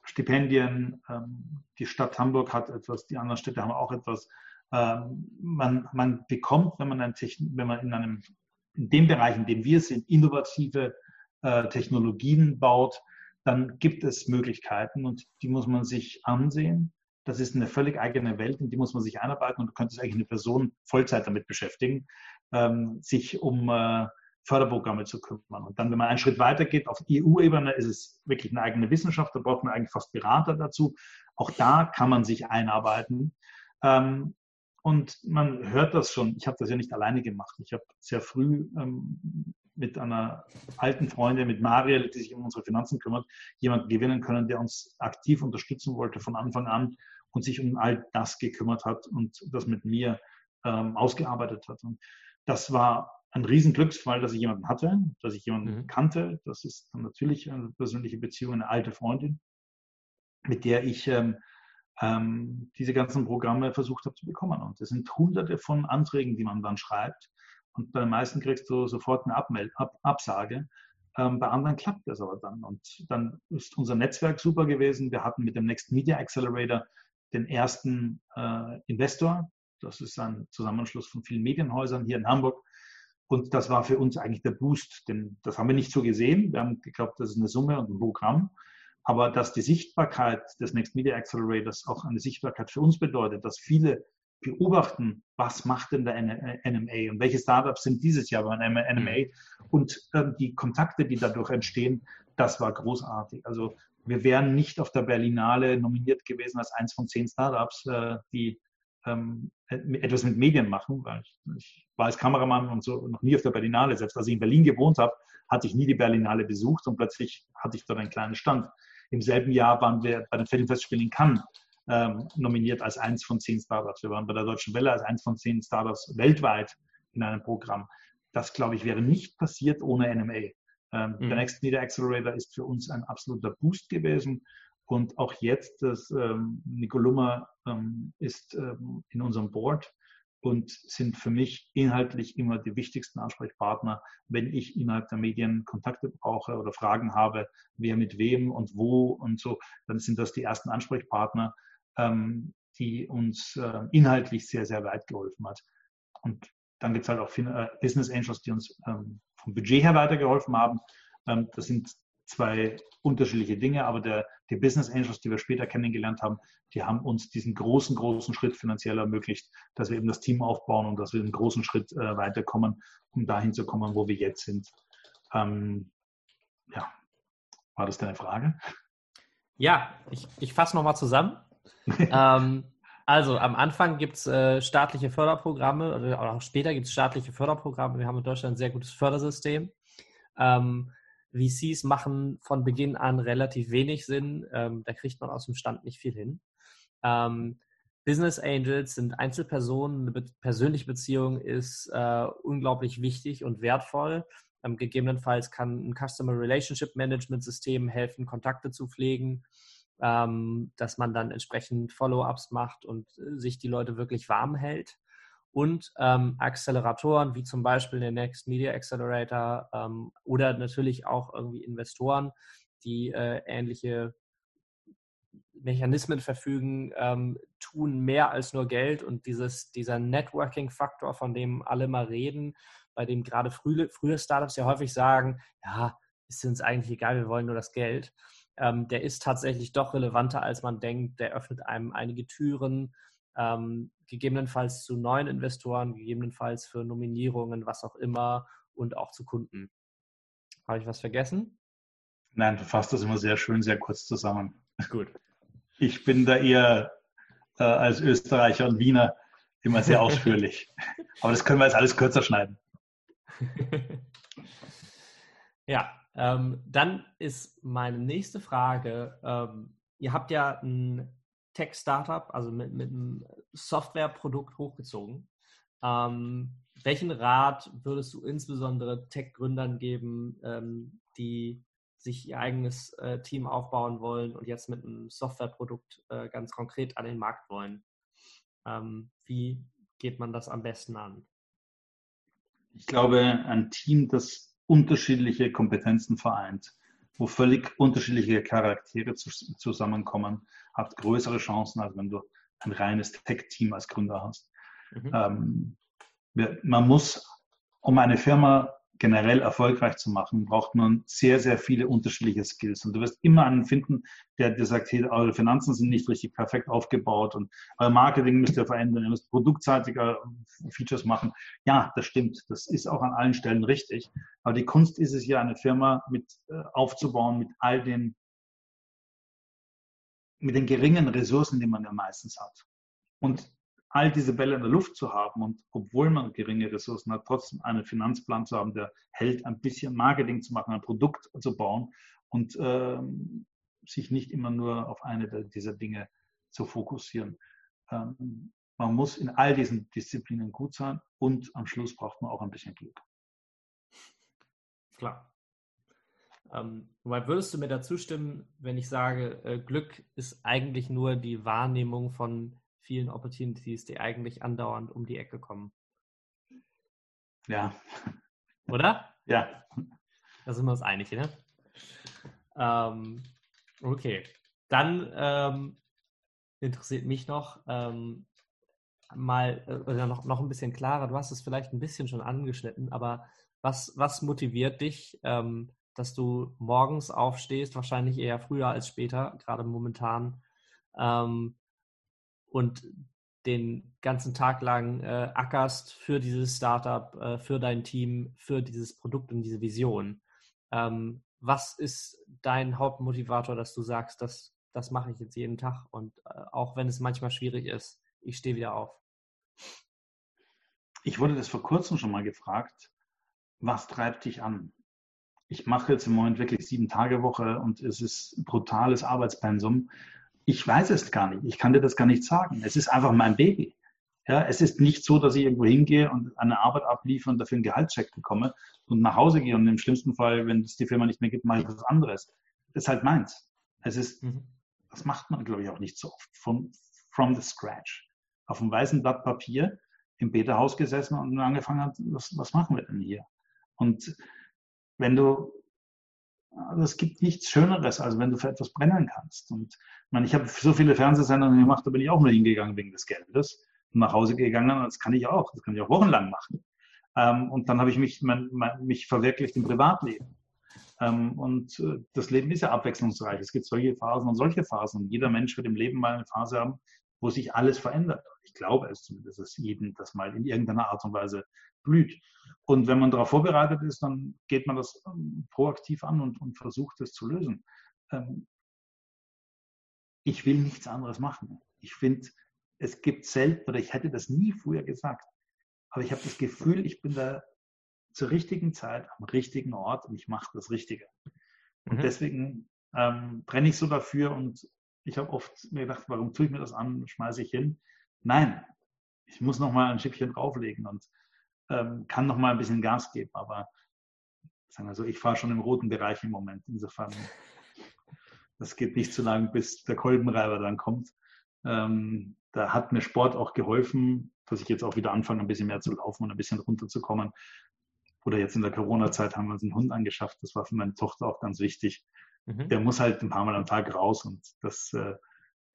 Stipendien, ähm, die Stadt Hamburg hat etwas, die anderen Städte haben auch etwas. Ähm, man, man bekommt, wenn man, ein wenn man in, einem, in dem Bereich, in dem wir sind, innovative äh, Technologien baut, dann gibt es Möglichkeiten und die muss man sich ansehen. Das ist eine völlig eigene Welt, in die muss man sich einarbeiten und du könntest eigentlich eine Person Vollzeit damit beschäftigen, ähm, sich um äh, Förderprogramme zu kümmern. Und dann, wenn man einen Schritt weiter geht, auf EU-Ebene ist es wirklich eine eigene Wissenschaft, da braucht man eigentlich fast Berater dazu. Auch da kann man sich einarbeiten. Ähm, und man hört das schon. Ich habe das ja nicht alleine gemacht. Ich habe sehr früh ähm, mit einer alten Freundin, mit Mariel, die sich um unsere Finanzen kümmert, jemanden gewinnen können, der uns aktiv unterstützen wollte von Anfang an und sich um all das gekümmert hat und das mit mir ähm, ausgearbeitet hat. Und das war ein Riesenglücksfall, dass ich jemanden hatte, dass ich jemanden mhm. kannte. Das ist dann natürlich eine persönliche Beziehung, eine alte Freundin, mit der ich ähm, ähm, diese ganzen Programme versucht habe zu bekommen. Und es sind hunderte von Anträgen, die man dann schreibt. Und bei den meisten kriegst du sofort eine Abmeld Ab Absage. Ähm, bei anderen klappt das aber dann. Und dann ist unser Netzwerk super gewesen. Wir hatten mit dem Next Media Accelerator den ersten äh, Investor. Das ist ein Zusammenschluss von vielen Medienhäusern hier in Hamburg. Und das war für uns eigentlich der Boost, denn das haben wir nicht so gesehen. Wir haben geglaubt, das ist eine Summe und ein Programm. Aber dass die Sichtbarkeit des Next Media Accelerators auch eine Sichtbarkeit für uns bedeutet, dass viele beobachten, was macht denn der NMA und welche Startups sind dieses Jahr beim NMA und ähm, die Kontakte, die dadurch entstehen, das war großartig. Also wir wären nicht auf der Berlinale nominiert gewesen als eins von zehn Startups, äh, die ähm, etwas mit Medien machen, weil ich, ich, war als Kameramann und so noch nie auf der Berlinale. Selbst als ich in Berlin gewohnt habe, hatte ich nie die Berlinale besucht und plötzlich hatte ich dort einen kleinen Stand. Im selben Jahr waren wir bei den Filmfestspielen in Cannes ähm, nominiert als eins von zehn Startups. Wir waren bei der Deutschen Welle als eins von zehn Startups weltweit in einem Programm. Das, glaube ich, wäre nicht passiert ohne NMA. Ähm, mhm. Der Next Media Accelerator ist für uns ein absoluter Boost gewesen. Und auch jetzt, das ähm, Nicolumma ähm, ist ähm, in unserem Board und sind für mich inhaltlich immer die wichtigsten Ansprechpartner, wenn ich innerhalb der Medien Kontakte brauche oder Fragen habe, wer mit wem und wo und so, dann sind das die ersten Ansprechpartner, ähm, die uns äh, inhaltlich sehr, sehr weit geholfen hat. Und dann gibt es halt auch äh, Business Angels, die uns ähm, vom Budget her weitergeholfen haben. Ähm, das sind zwei unterschiedliche Dinge, aber der, die Business Angels, die wir später kennengelernt haben, die haben uns diesen großen, großen Schritt finanziell ermöglicht, dass wir eben das Team aufbauen und dass wir einen großen Schritt äh, weiterkommen, um dahin zu kommen, wo wir jetzt sind. Ähm, ja, war das deine Frage? Ja, ich, ich fasse nochmal zusammen. *laughs* ähm, also am Anfang gibt es äh, staatliche Förderprogramme oder auch später gibt es staatliche Förderprogramme. Wir haben in Deutschland ein sehr gutes Fördersystem. Ähm, VCs machen von Beginn an relativ wenig Sinn. Ähm, da kriegt man aus dem Stand nicht viel hin. Ähm, Business Angels sind Einzelpersonen, eine persönliche Beziehung ist äh, unglaublich wichtig und wertvoll. Ähm, gegebenenfalls kann ein Customer Relationship Management System helfen, Kontakte zu pflegen, ähm, dass man dann entsprechend Follow-ups macht und äh, sich die Leute wirklich warm hält. Und ähm, Acceleratoren wie zum Beispiel der Next Media Accelerator ähm, oder natürlich auch irgendwie Investoren, die äh, ähnliche Mechanismen verfügen, ähm, tun mehr als nur Geld. Und dieses, dieser Networking-Faktor, von dem alle mal reden, bei dem gerade frühe, frühe Startups ja häufig sagen, ja, ist uns eigentlich egal, wir wollen nur das Geld, ähm, der ist tatsächlich doch relevanter, als man denkt. Der öffnet einem einige Türen, ähm, gegebenenfalls zu neuen Investoren, gegebenenfalls für Nominierungen, was auch immer und auch zu Kunden. Habe ich was vergessen? Nein, du fasst das immer sehr schön, sehr kurz zusammen. Gut. Ich bin da eher äh, als Österreicher und Wiener immer sehr ausführlich. *laughs* Aber das können wir jetzt alles kürzer schneiden. *laughs* ja, ähm, dann ist meine nächste Frage, ähm, ihr habt ja ein Tech-Startup, also mit, mit einem Softwareprodukt hochgezogen. Ähm, welchen Rat würdest du insbesondere Tech-Gründern geben, ähm, die sich ihr eigenes äh, Team aufbauen wollen und jetzt mit einem Softwareprodukt äh, ganz konkret an den Markt wollen. Ähm, wie geht man das am besten an? Ich glaube, ein Team, das unterschiedliche Kompetenzen vereint, wo völlig unterschiedliche Charaktere zu, zusammenkommen, hat größere Chancen, als wenn du ein reines Tech-Team als Gründer hast. Mhm. Ähm, wir, man muss, um eine Firma generell erfolgreich zu machen, braucht man sehr, sehr viele unterschiedliche Skills. Und du wirst immer einen finden, der dir sagt, hey, eure Finanzen sind nicht richtig perfekt aufgebaut und euer Marketing müsst ihr verändern, ihr müsst produktseitiger Features machen. Ja, das stimmt. Das ist auch an allen Stellen richtig. Aber die Kunst ist es ja, eine Firma mit äh, aufzubauen mit all den, mit den geringen Ressourcen, die man ja meistens hat. Und all diese Bälle in der Luft zu haben und obwohl man geringe Ressourcen hat, trotzdem einen Finanzplan zu haben, der hält, ein bisschen Marketing zu machen, ein Produkt zu bauen und ähm, sich nicht immer nur auf eine dieser Dinge zu fokussieren. Ähm, man muss in all diesen Disziplinen gut sein und am Schluss braucht man auch ein bisschen Glück. Klar. Ähm, wobei würdest du mir dazu stimmen, wenn ich sage, äh, Glück ist eigentlich nur die Wahrnehmung von vielen Opportunities, die eigentlich andauernd um die Ecke kommen. Ja. Oder? *laughs* Ja. Da sind wir uns einig, ne? Ähm, okay. Dann ähm, interessiert mich noch ähm, mal äh, oder noch, noch ein bisschen klarer, du hast es vielleicht ein bisschen schon angeschnitten, aber was, was motiviert dich, ähm, dass du morgens aufstehst, wahrscheinlich eher früher als später, gerade momentan, ähm, und den ganzen Tag lang äh, ackerst für dieses Startup, äh, für dein Team, für dieses Produkt und diese Vision. Ähm, was ist dein Hauptmotivator, dass du sagst, das, das mache ich jetzt jeden Tag und äh, auch wenn es manchmal schwierig ist, ich stehe wieder auf? Ich wurde das vor kurzem schon mal gefragt, was treibt dich an? Ich mache jetzt im Moment wirklich sieben Tage Woche und es ist brutales Arbeitspensum ich weiß es gar nicht. Ich kann dir das gar nicht sagen. Es ist einfach mein Baby. Ja, es ist nicht so, dass ich irgendwo hingehe und eine Arbeit abliefere und dafür einen Gehaltscheck bekomme und nach Hause gehe und im schlimmsten Fall, wenn es die Firma nicht mehr gibt, mache ich was anderes. Das ist halt meins. Es ist, mhm. das macht man, glaube ich, auch nicht so oft. From, from the scratch. Auf einem weißen Blatt Papier im Beta-Haus gesessen und angefangen hat, was, was machen wir denn hier? Und wenn du also es gibt nichts Schöneres, als wenn du für etwas brennen kannst. Und ich, meine, ich habe so viele Fernsehsendungen gemacht, da bin ich auch nur hingegangen wegen des Geldes und nach Hause gegangen. Das kann ich auch. Das kann ich auch wochenlang machen. Ähm, und dann habe ich mich, mein, mein, mich verwirklicht im Privatleben. Ähm, und äh, das Leben ist ja abwechslungsreich. Es gibt solche Phasen und solche Phasen. Jeder Mensch wird im Leben mal eine Phase haben, wo sich alles verändert. Ich glaube es zumindest, dass jedem das mal in irgendeiner Art und Weise blüht. Und wenn man darauf vorbereitet ist, dann geht man das ähm, proaktiv an und, und versucht es zu lösen. Ähm, ich will nichts anderes machen. Ich finde, es gibt selten, oder ich hätte das nie früher gesagt, aber ich habe das Gefühl, ich bin da zur richtigen Zeit am richtigen Ort und ich mache das Richtige. Und mhm. deswegen ähm, brenne ich so dafür und ich habe oft mir gedacht, warum tue ich mir das an, schmeiße ich hin. nein, ich muss noch mal ein Schippchen drauflegen und ähm, kann noch mal ein bisschen Gas geben. Aber sagen wir so, ich fahre schon im roten Bereich im Moment. Insofern, das geht nicht so lange, bis der Kolbenreiber dann kommt. Ähm, da hat mir Sport auch geholfen, dass ich jetzt auch wieder anfange, ein bisschen mehr zu laufen und ein bisschen runterzukommen. Oder jetzt in der Corona-Zeit haben wir uns einen Hund angeschafft. Das war für meine Tochter auch ganz wichtig. Mhm. Der muss halt ein paar Mal am Tag raus und das äh,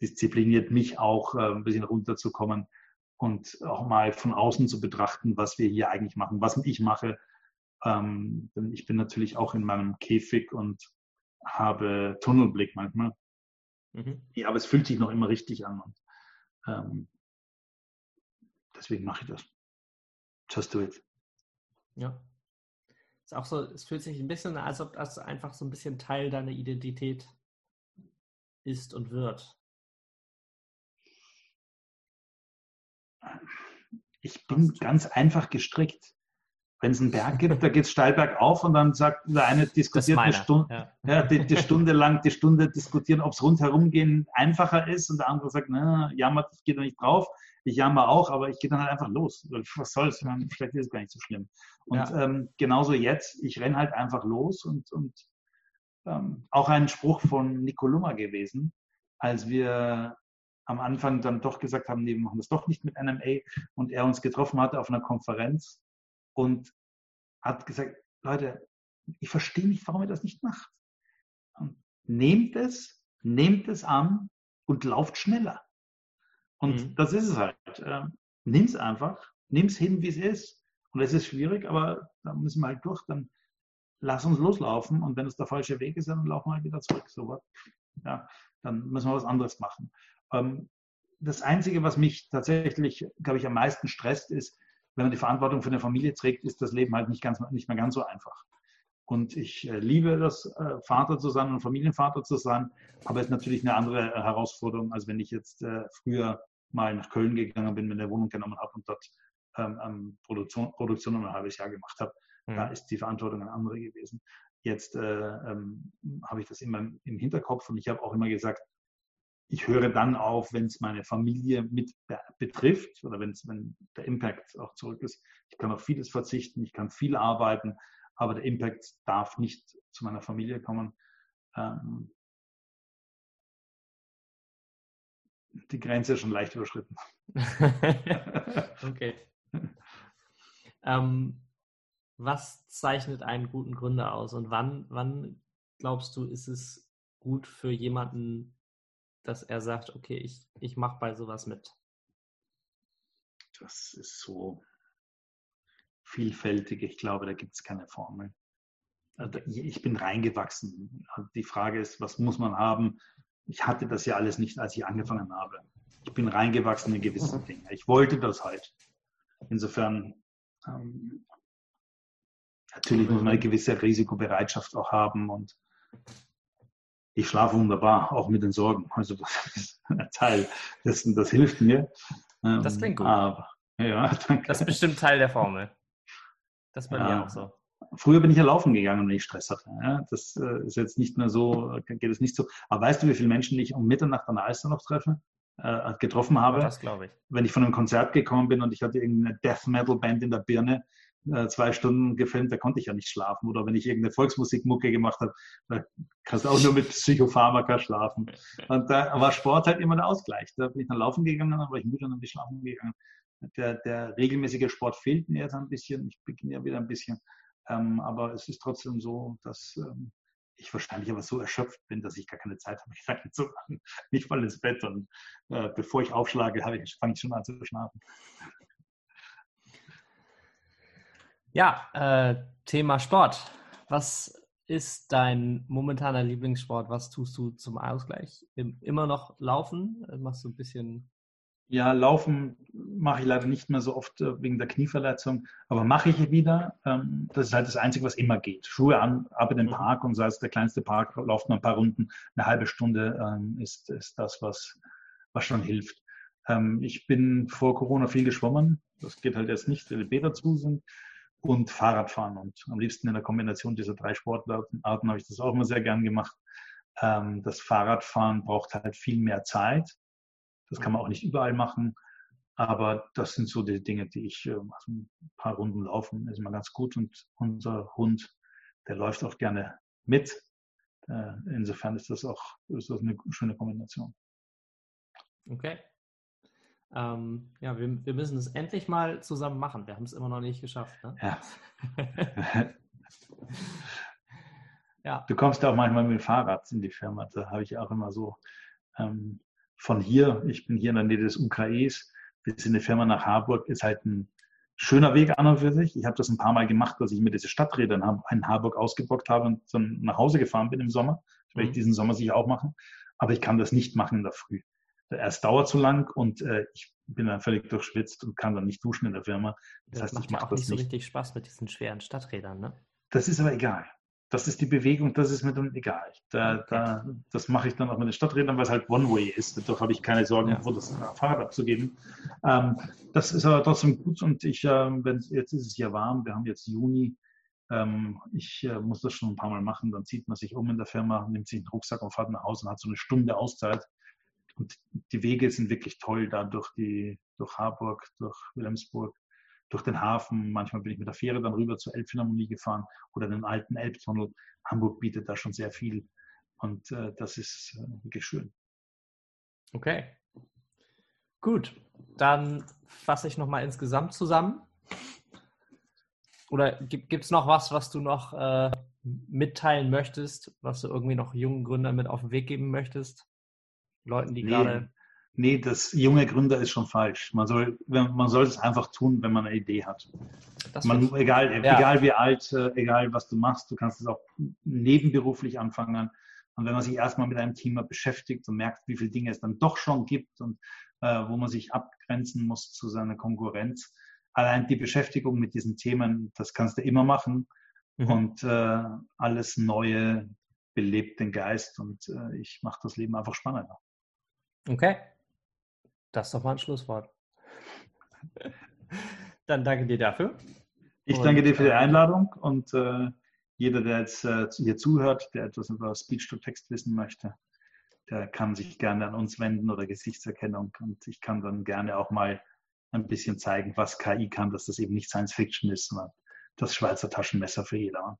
diszipliniert mich auch, äh, ein bisschen runterzukommen und auch mal von außen zu betrachten, was wir hier eigentlich machen, was ich mache. Ähm, denn ich bin natürlich auch in meinem Käfig und habe Tunnelblick manchmal. Mhm. Ja, aber es fühlt sich noch immer richtig an. Und, ähm, deswegen mache ich das. Just do it. Ja. Ist auch so, es fühlt sich ein bisschen, als ob das einfach so ein bisschen Teil deiner Identität ist und wird. Ich bin ganz einfach gestrickt. Wenn es einen Berg gibt, da geht es steil bergauf und dann sagt der eine diskutiert eine Stunde, ja. ja die, die, Stunde lang, die Stunde diskutieren, ob es rundherum gehen einfacher ist und der andere sagt, na, jammert, ich gehe da nicht drauf. Ich jammer auch, aber ich gehe dann halt einfach los. Was soll's? Vielleicht ist es gar nicht so schlimm. Und ja. ähm, genauso jetzt, ich renne halt einfach los und, und ähm, auch ein Spruch von Nico Lummer gewesen, als wir am Anfang dann doch gesagt haben, nee, wir machen das doch nicht mit NMA und er uns getroffen hatte auf einer Konferenz und hat gesagt, Leute, ich verstehe nicht, warum ihr das nicht macht. Und nehmt es, nehmt es an und lauft schneller. Und mhm. das ist es halt. Äh, Nimm es einfach, nimm es hin, wie es ist. Und es ist schwierig, aber da müssen wir halt durch. Dann lass uns loslaufen. Und wenn es der falsche Weg ist, dann laufen wir halt wieder zurück. So, ja, dann müssen wir was anderes machen. Ähm, das Einzige, was mich tatsächlich, glaube ich, am meisten stresst, ist, wenn man die Verantwortung für eine Familie trägt, ist das Leben halt nicht, ganz, nicht mehr ganz so einfach. Und ich äh, liebe das, äh, Vater zu sein und Familienvater zu sein, aber es ist natürlich eine andere äh, Herausforderung, als wenn ich jetzt früher mal nach Köln gegangen bin, mir eine Wohnung genommen habe und dort ähm, Produktion, Produktion um ein halbes Jahr gemacht habe. Mhm. Da ist die Verantwortung eine andere gewesen. Jetzt äh, ähm, habe ich das immer im Hinterkopf und ich habe auch immer gesagt, ich höre dann auf, wenn es meine Familie mit betrifft oder wenn's, wenn der Impact auch zurück ist. Ich kann auf vieles verzichten, ich kann viel arbeiten, aber der Impact darf nicht zu meiner Familie kommen. Ähm, die Grenze ist schon leicht überschritten. *laughs* okay. Ähm, was zeichnet einen guten Gründer aus und wann, wann glaubst du, ist es gut für jemanden, dass er sagt, okay, ich, ich mache bei sowas mit? Das ist so vielfältig. Ich glaube, da gibt es keine Formel. Also, ich bin reingewachsen. Die Frage ist, was muss man haben? Ich hatte das ja alles nicht, als ich angefangen habe. Ich bin reingewachsen in gewisse Dinge. Ich wollte das halt. Insofern, ähm, natürlich muss man eine gewisse Risikobereitschaft auch haben und ich schlafe wunderbar, auch mit den Sorgen. Also das ist ein Teil dessen, das hilft mir. Das klingt gut. Aber, ja, danke. Das ist bestimmt Teil der Formel. Das ist bei ja. mir auch so. Früher bin ich ja laufen gegangen, wenn ich Stress hatte. Ja, das äh, ist jetzt nicht mehr so, geht es nicht so. Aber weißt du, wie viele Menschen ich um Mitternacht an der Alster noch treffe? Äh, getroffen habe. Das glaube ich. Wenn ich von einem Konzert gekommen bin und ich hatte irgendeine Death Metal Band in der Birne, zwei Stunden gefilmt, da konnte ich ja nicht schlafen. Oder wenn ich irgendeine Volksmusikmucke gemacht habe, da kannst du auch nur mit *laughs* Psychopharmaka schlafen. Und da war Sport halt immer der Ausgleich. Da bin ich dann laufen gegangen, dann war ich müde und dann bin ich schlafen gegangen. Der, der regelmäßige Sport fehlt mir jetzt ein bisschen. Ich beginne ja wieder ein bisschen. Ähm, aber es ist trotzdem so, dass ähm, ich wahrscheinlich aber so erschöpft bin, dass ich gar keine Zeit habe, mich *laughs* reinzumachen. Ich falle ins Bett und äh, bevor ich aufschlage, ich, fange ich schon an zu schlafen. Ja, äh, Thema Sport. Was ist dein momentaner Lieblingssport? Was tust du zum Ausgleich? Immer noch laufen? Machst du ein bisschen ja, Laufen mache ich leider nicht mehr so oft äh, wegen der Knieverletzung, aber mache ich wieder. Ähm, das ist halt das Einzige, was immer geht. Schuhe an, ab in den mhm. Park und sei es der kleinste Park, lauft noch ein paar Runden, eine halbe Stunde ähm, ist, ist das, was, was schon hilft. Ähm, ich bin vor Corona viel geschwommen. Das geht halt jetzt nicht, weil die Bäder zu sind. Und Fahrradfahren. Und am liebsten in der Kombination dieser drei Sportarten habe ich das auch immer sehr gern gemacht. Das Fahrradfahren braucht halt viel mehr Zeit das kann man auch nicht überall machen. aber das sind so die Dinge, die ich, also ein paar Runden laufen, ist immer ganz gut. Und unser Hund, der läuft auch gerne mit. Äh, insofern ist das auch ist das eine schöne Kombination. Okay. Ähm, ja, wir, wir müssen es endlich mal zusammen machen. Wir haben es immer noch nicht geschafft. Ne? Ja. *laughs* ja. Du kommst ja auch manchmal mit dem Fahrrad in die Firma. Da habe ich auch immer so ähm, von hier, ich bin hier in der Nähe des UKEs, bis in die Firma nach Harburg, ist halt ein schöner Weg an und für sich. Ich habe das ein paar Mal gemacht, dass ich mir diese Stadträder in Harburg ausgebockt habe und dann nach Hause gefahren bin im Sommer. Das werde ich mhm. diesen Sommer sicher auch machen. Aber ich kann das nicht machen in der Früh. Es dauert zu lang und äh, ich bin dann völlig durchschwitzt und kann dann nicht duschen in der Firma. Das, das heißt, macht ich mache auch nicht so richtig Spaß mit diesen schweren Stadträdern, ne? Das ist aber egal. Das ist die Bewegung, das ist mir dann egal. Da, okay. da, das mache ich dann auch mit den Stadträdern, weil es halt One-Way ist. Dadurch habe ich keine Sorgen, ja. wo das Fahrrad abzugeben. Ähm, das ist aber trotzdem gut und ich, äh, wenn, jetzt ist es ja warm, wir haben jetzt Juni. Ähm, ich äh, muss das schon ein paar Mal machen. Dann zieht man sich um in der Firma, nimmt sich einen Rucksack und fährt nach Hause und hat so eine Stunde Auszeit. Und die Wege sind wirklich toll, da durch, die, durch Harburg, durch Wilhelmsburg, durch den Hafen. Manchmal bin ich mit der Fähre dann rüber zur Elbphilharmonie gefahren oder den alten Elbtunnel. Hamburg bietet da schon sehr viel. Und äh, das ist äh, wirklich schön. Okay. Gut, dann fasse ich nochmal insgesamt zusammen. Oder gibt es noch was, was du noch äh, mitteilen möchtest, was du irgendwie noch jungen Gründern mit auf den Weg geben möchtest? Leuten, die nee, gerade. Nee, das junge Gründer ist schon falsch. Man soll, man soll es einfach tun, wenn man eine Idee hat. Man, egal, ja. egal wie alt, äh, egal was du machst, du kannst es auch nebenberuflich anfangen. Und wenn man sich erstmal mit einem Thema beschäftigt und merkt, wie viele Dinge es dann doch schon gibt und äh, wo man sich abgrenzen muss zu seiner Konkurrenz, allein die Beschäftigung mit diesen Themen, das kannst du immer machen. Mhm. Und äh, alles Neue belebt den Geist und äh, ich mache das Leben einfach spannender. Okay. Das ist doch mal ein Schlusswort. *laughs* Dann danke dir dafür. Ich danke dir für die äh, Einladung und äh, jeder, der jetzt äh, hier zuhört, der etwas über Speech-to-Text wissen möchte, der kann sich gerne an uns wenden oder Gesichtserkennung und ich kann dann gerne auch mal ein bisschen zeigen, was KI kann, dass das eben nicht Science Fiction ist, sondern das Schweizer Taschenmesser für jedermann.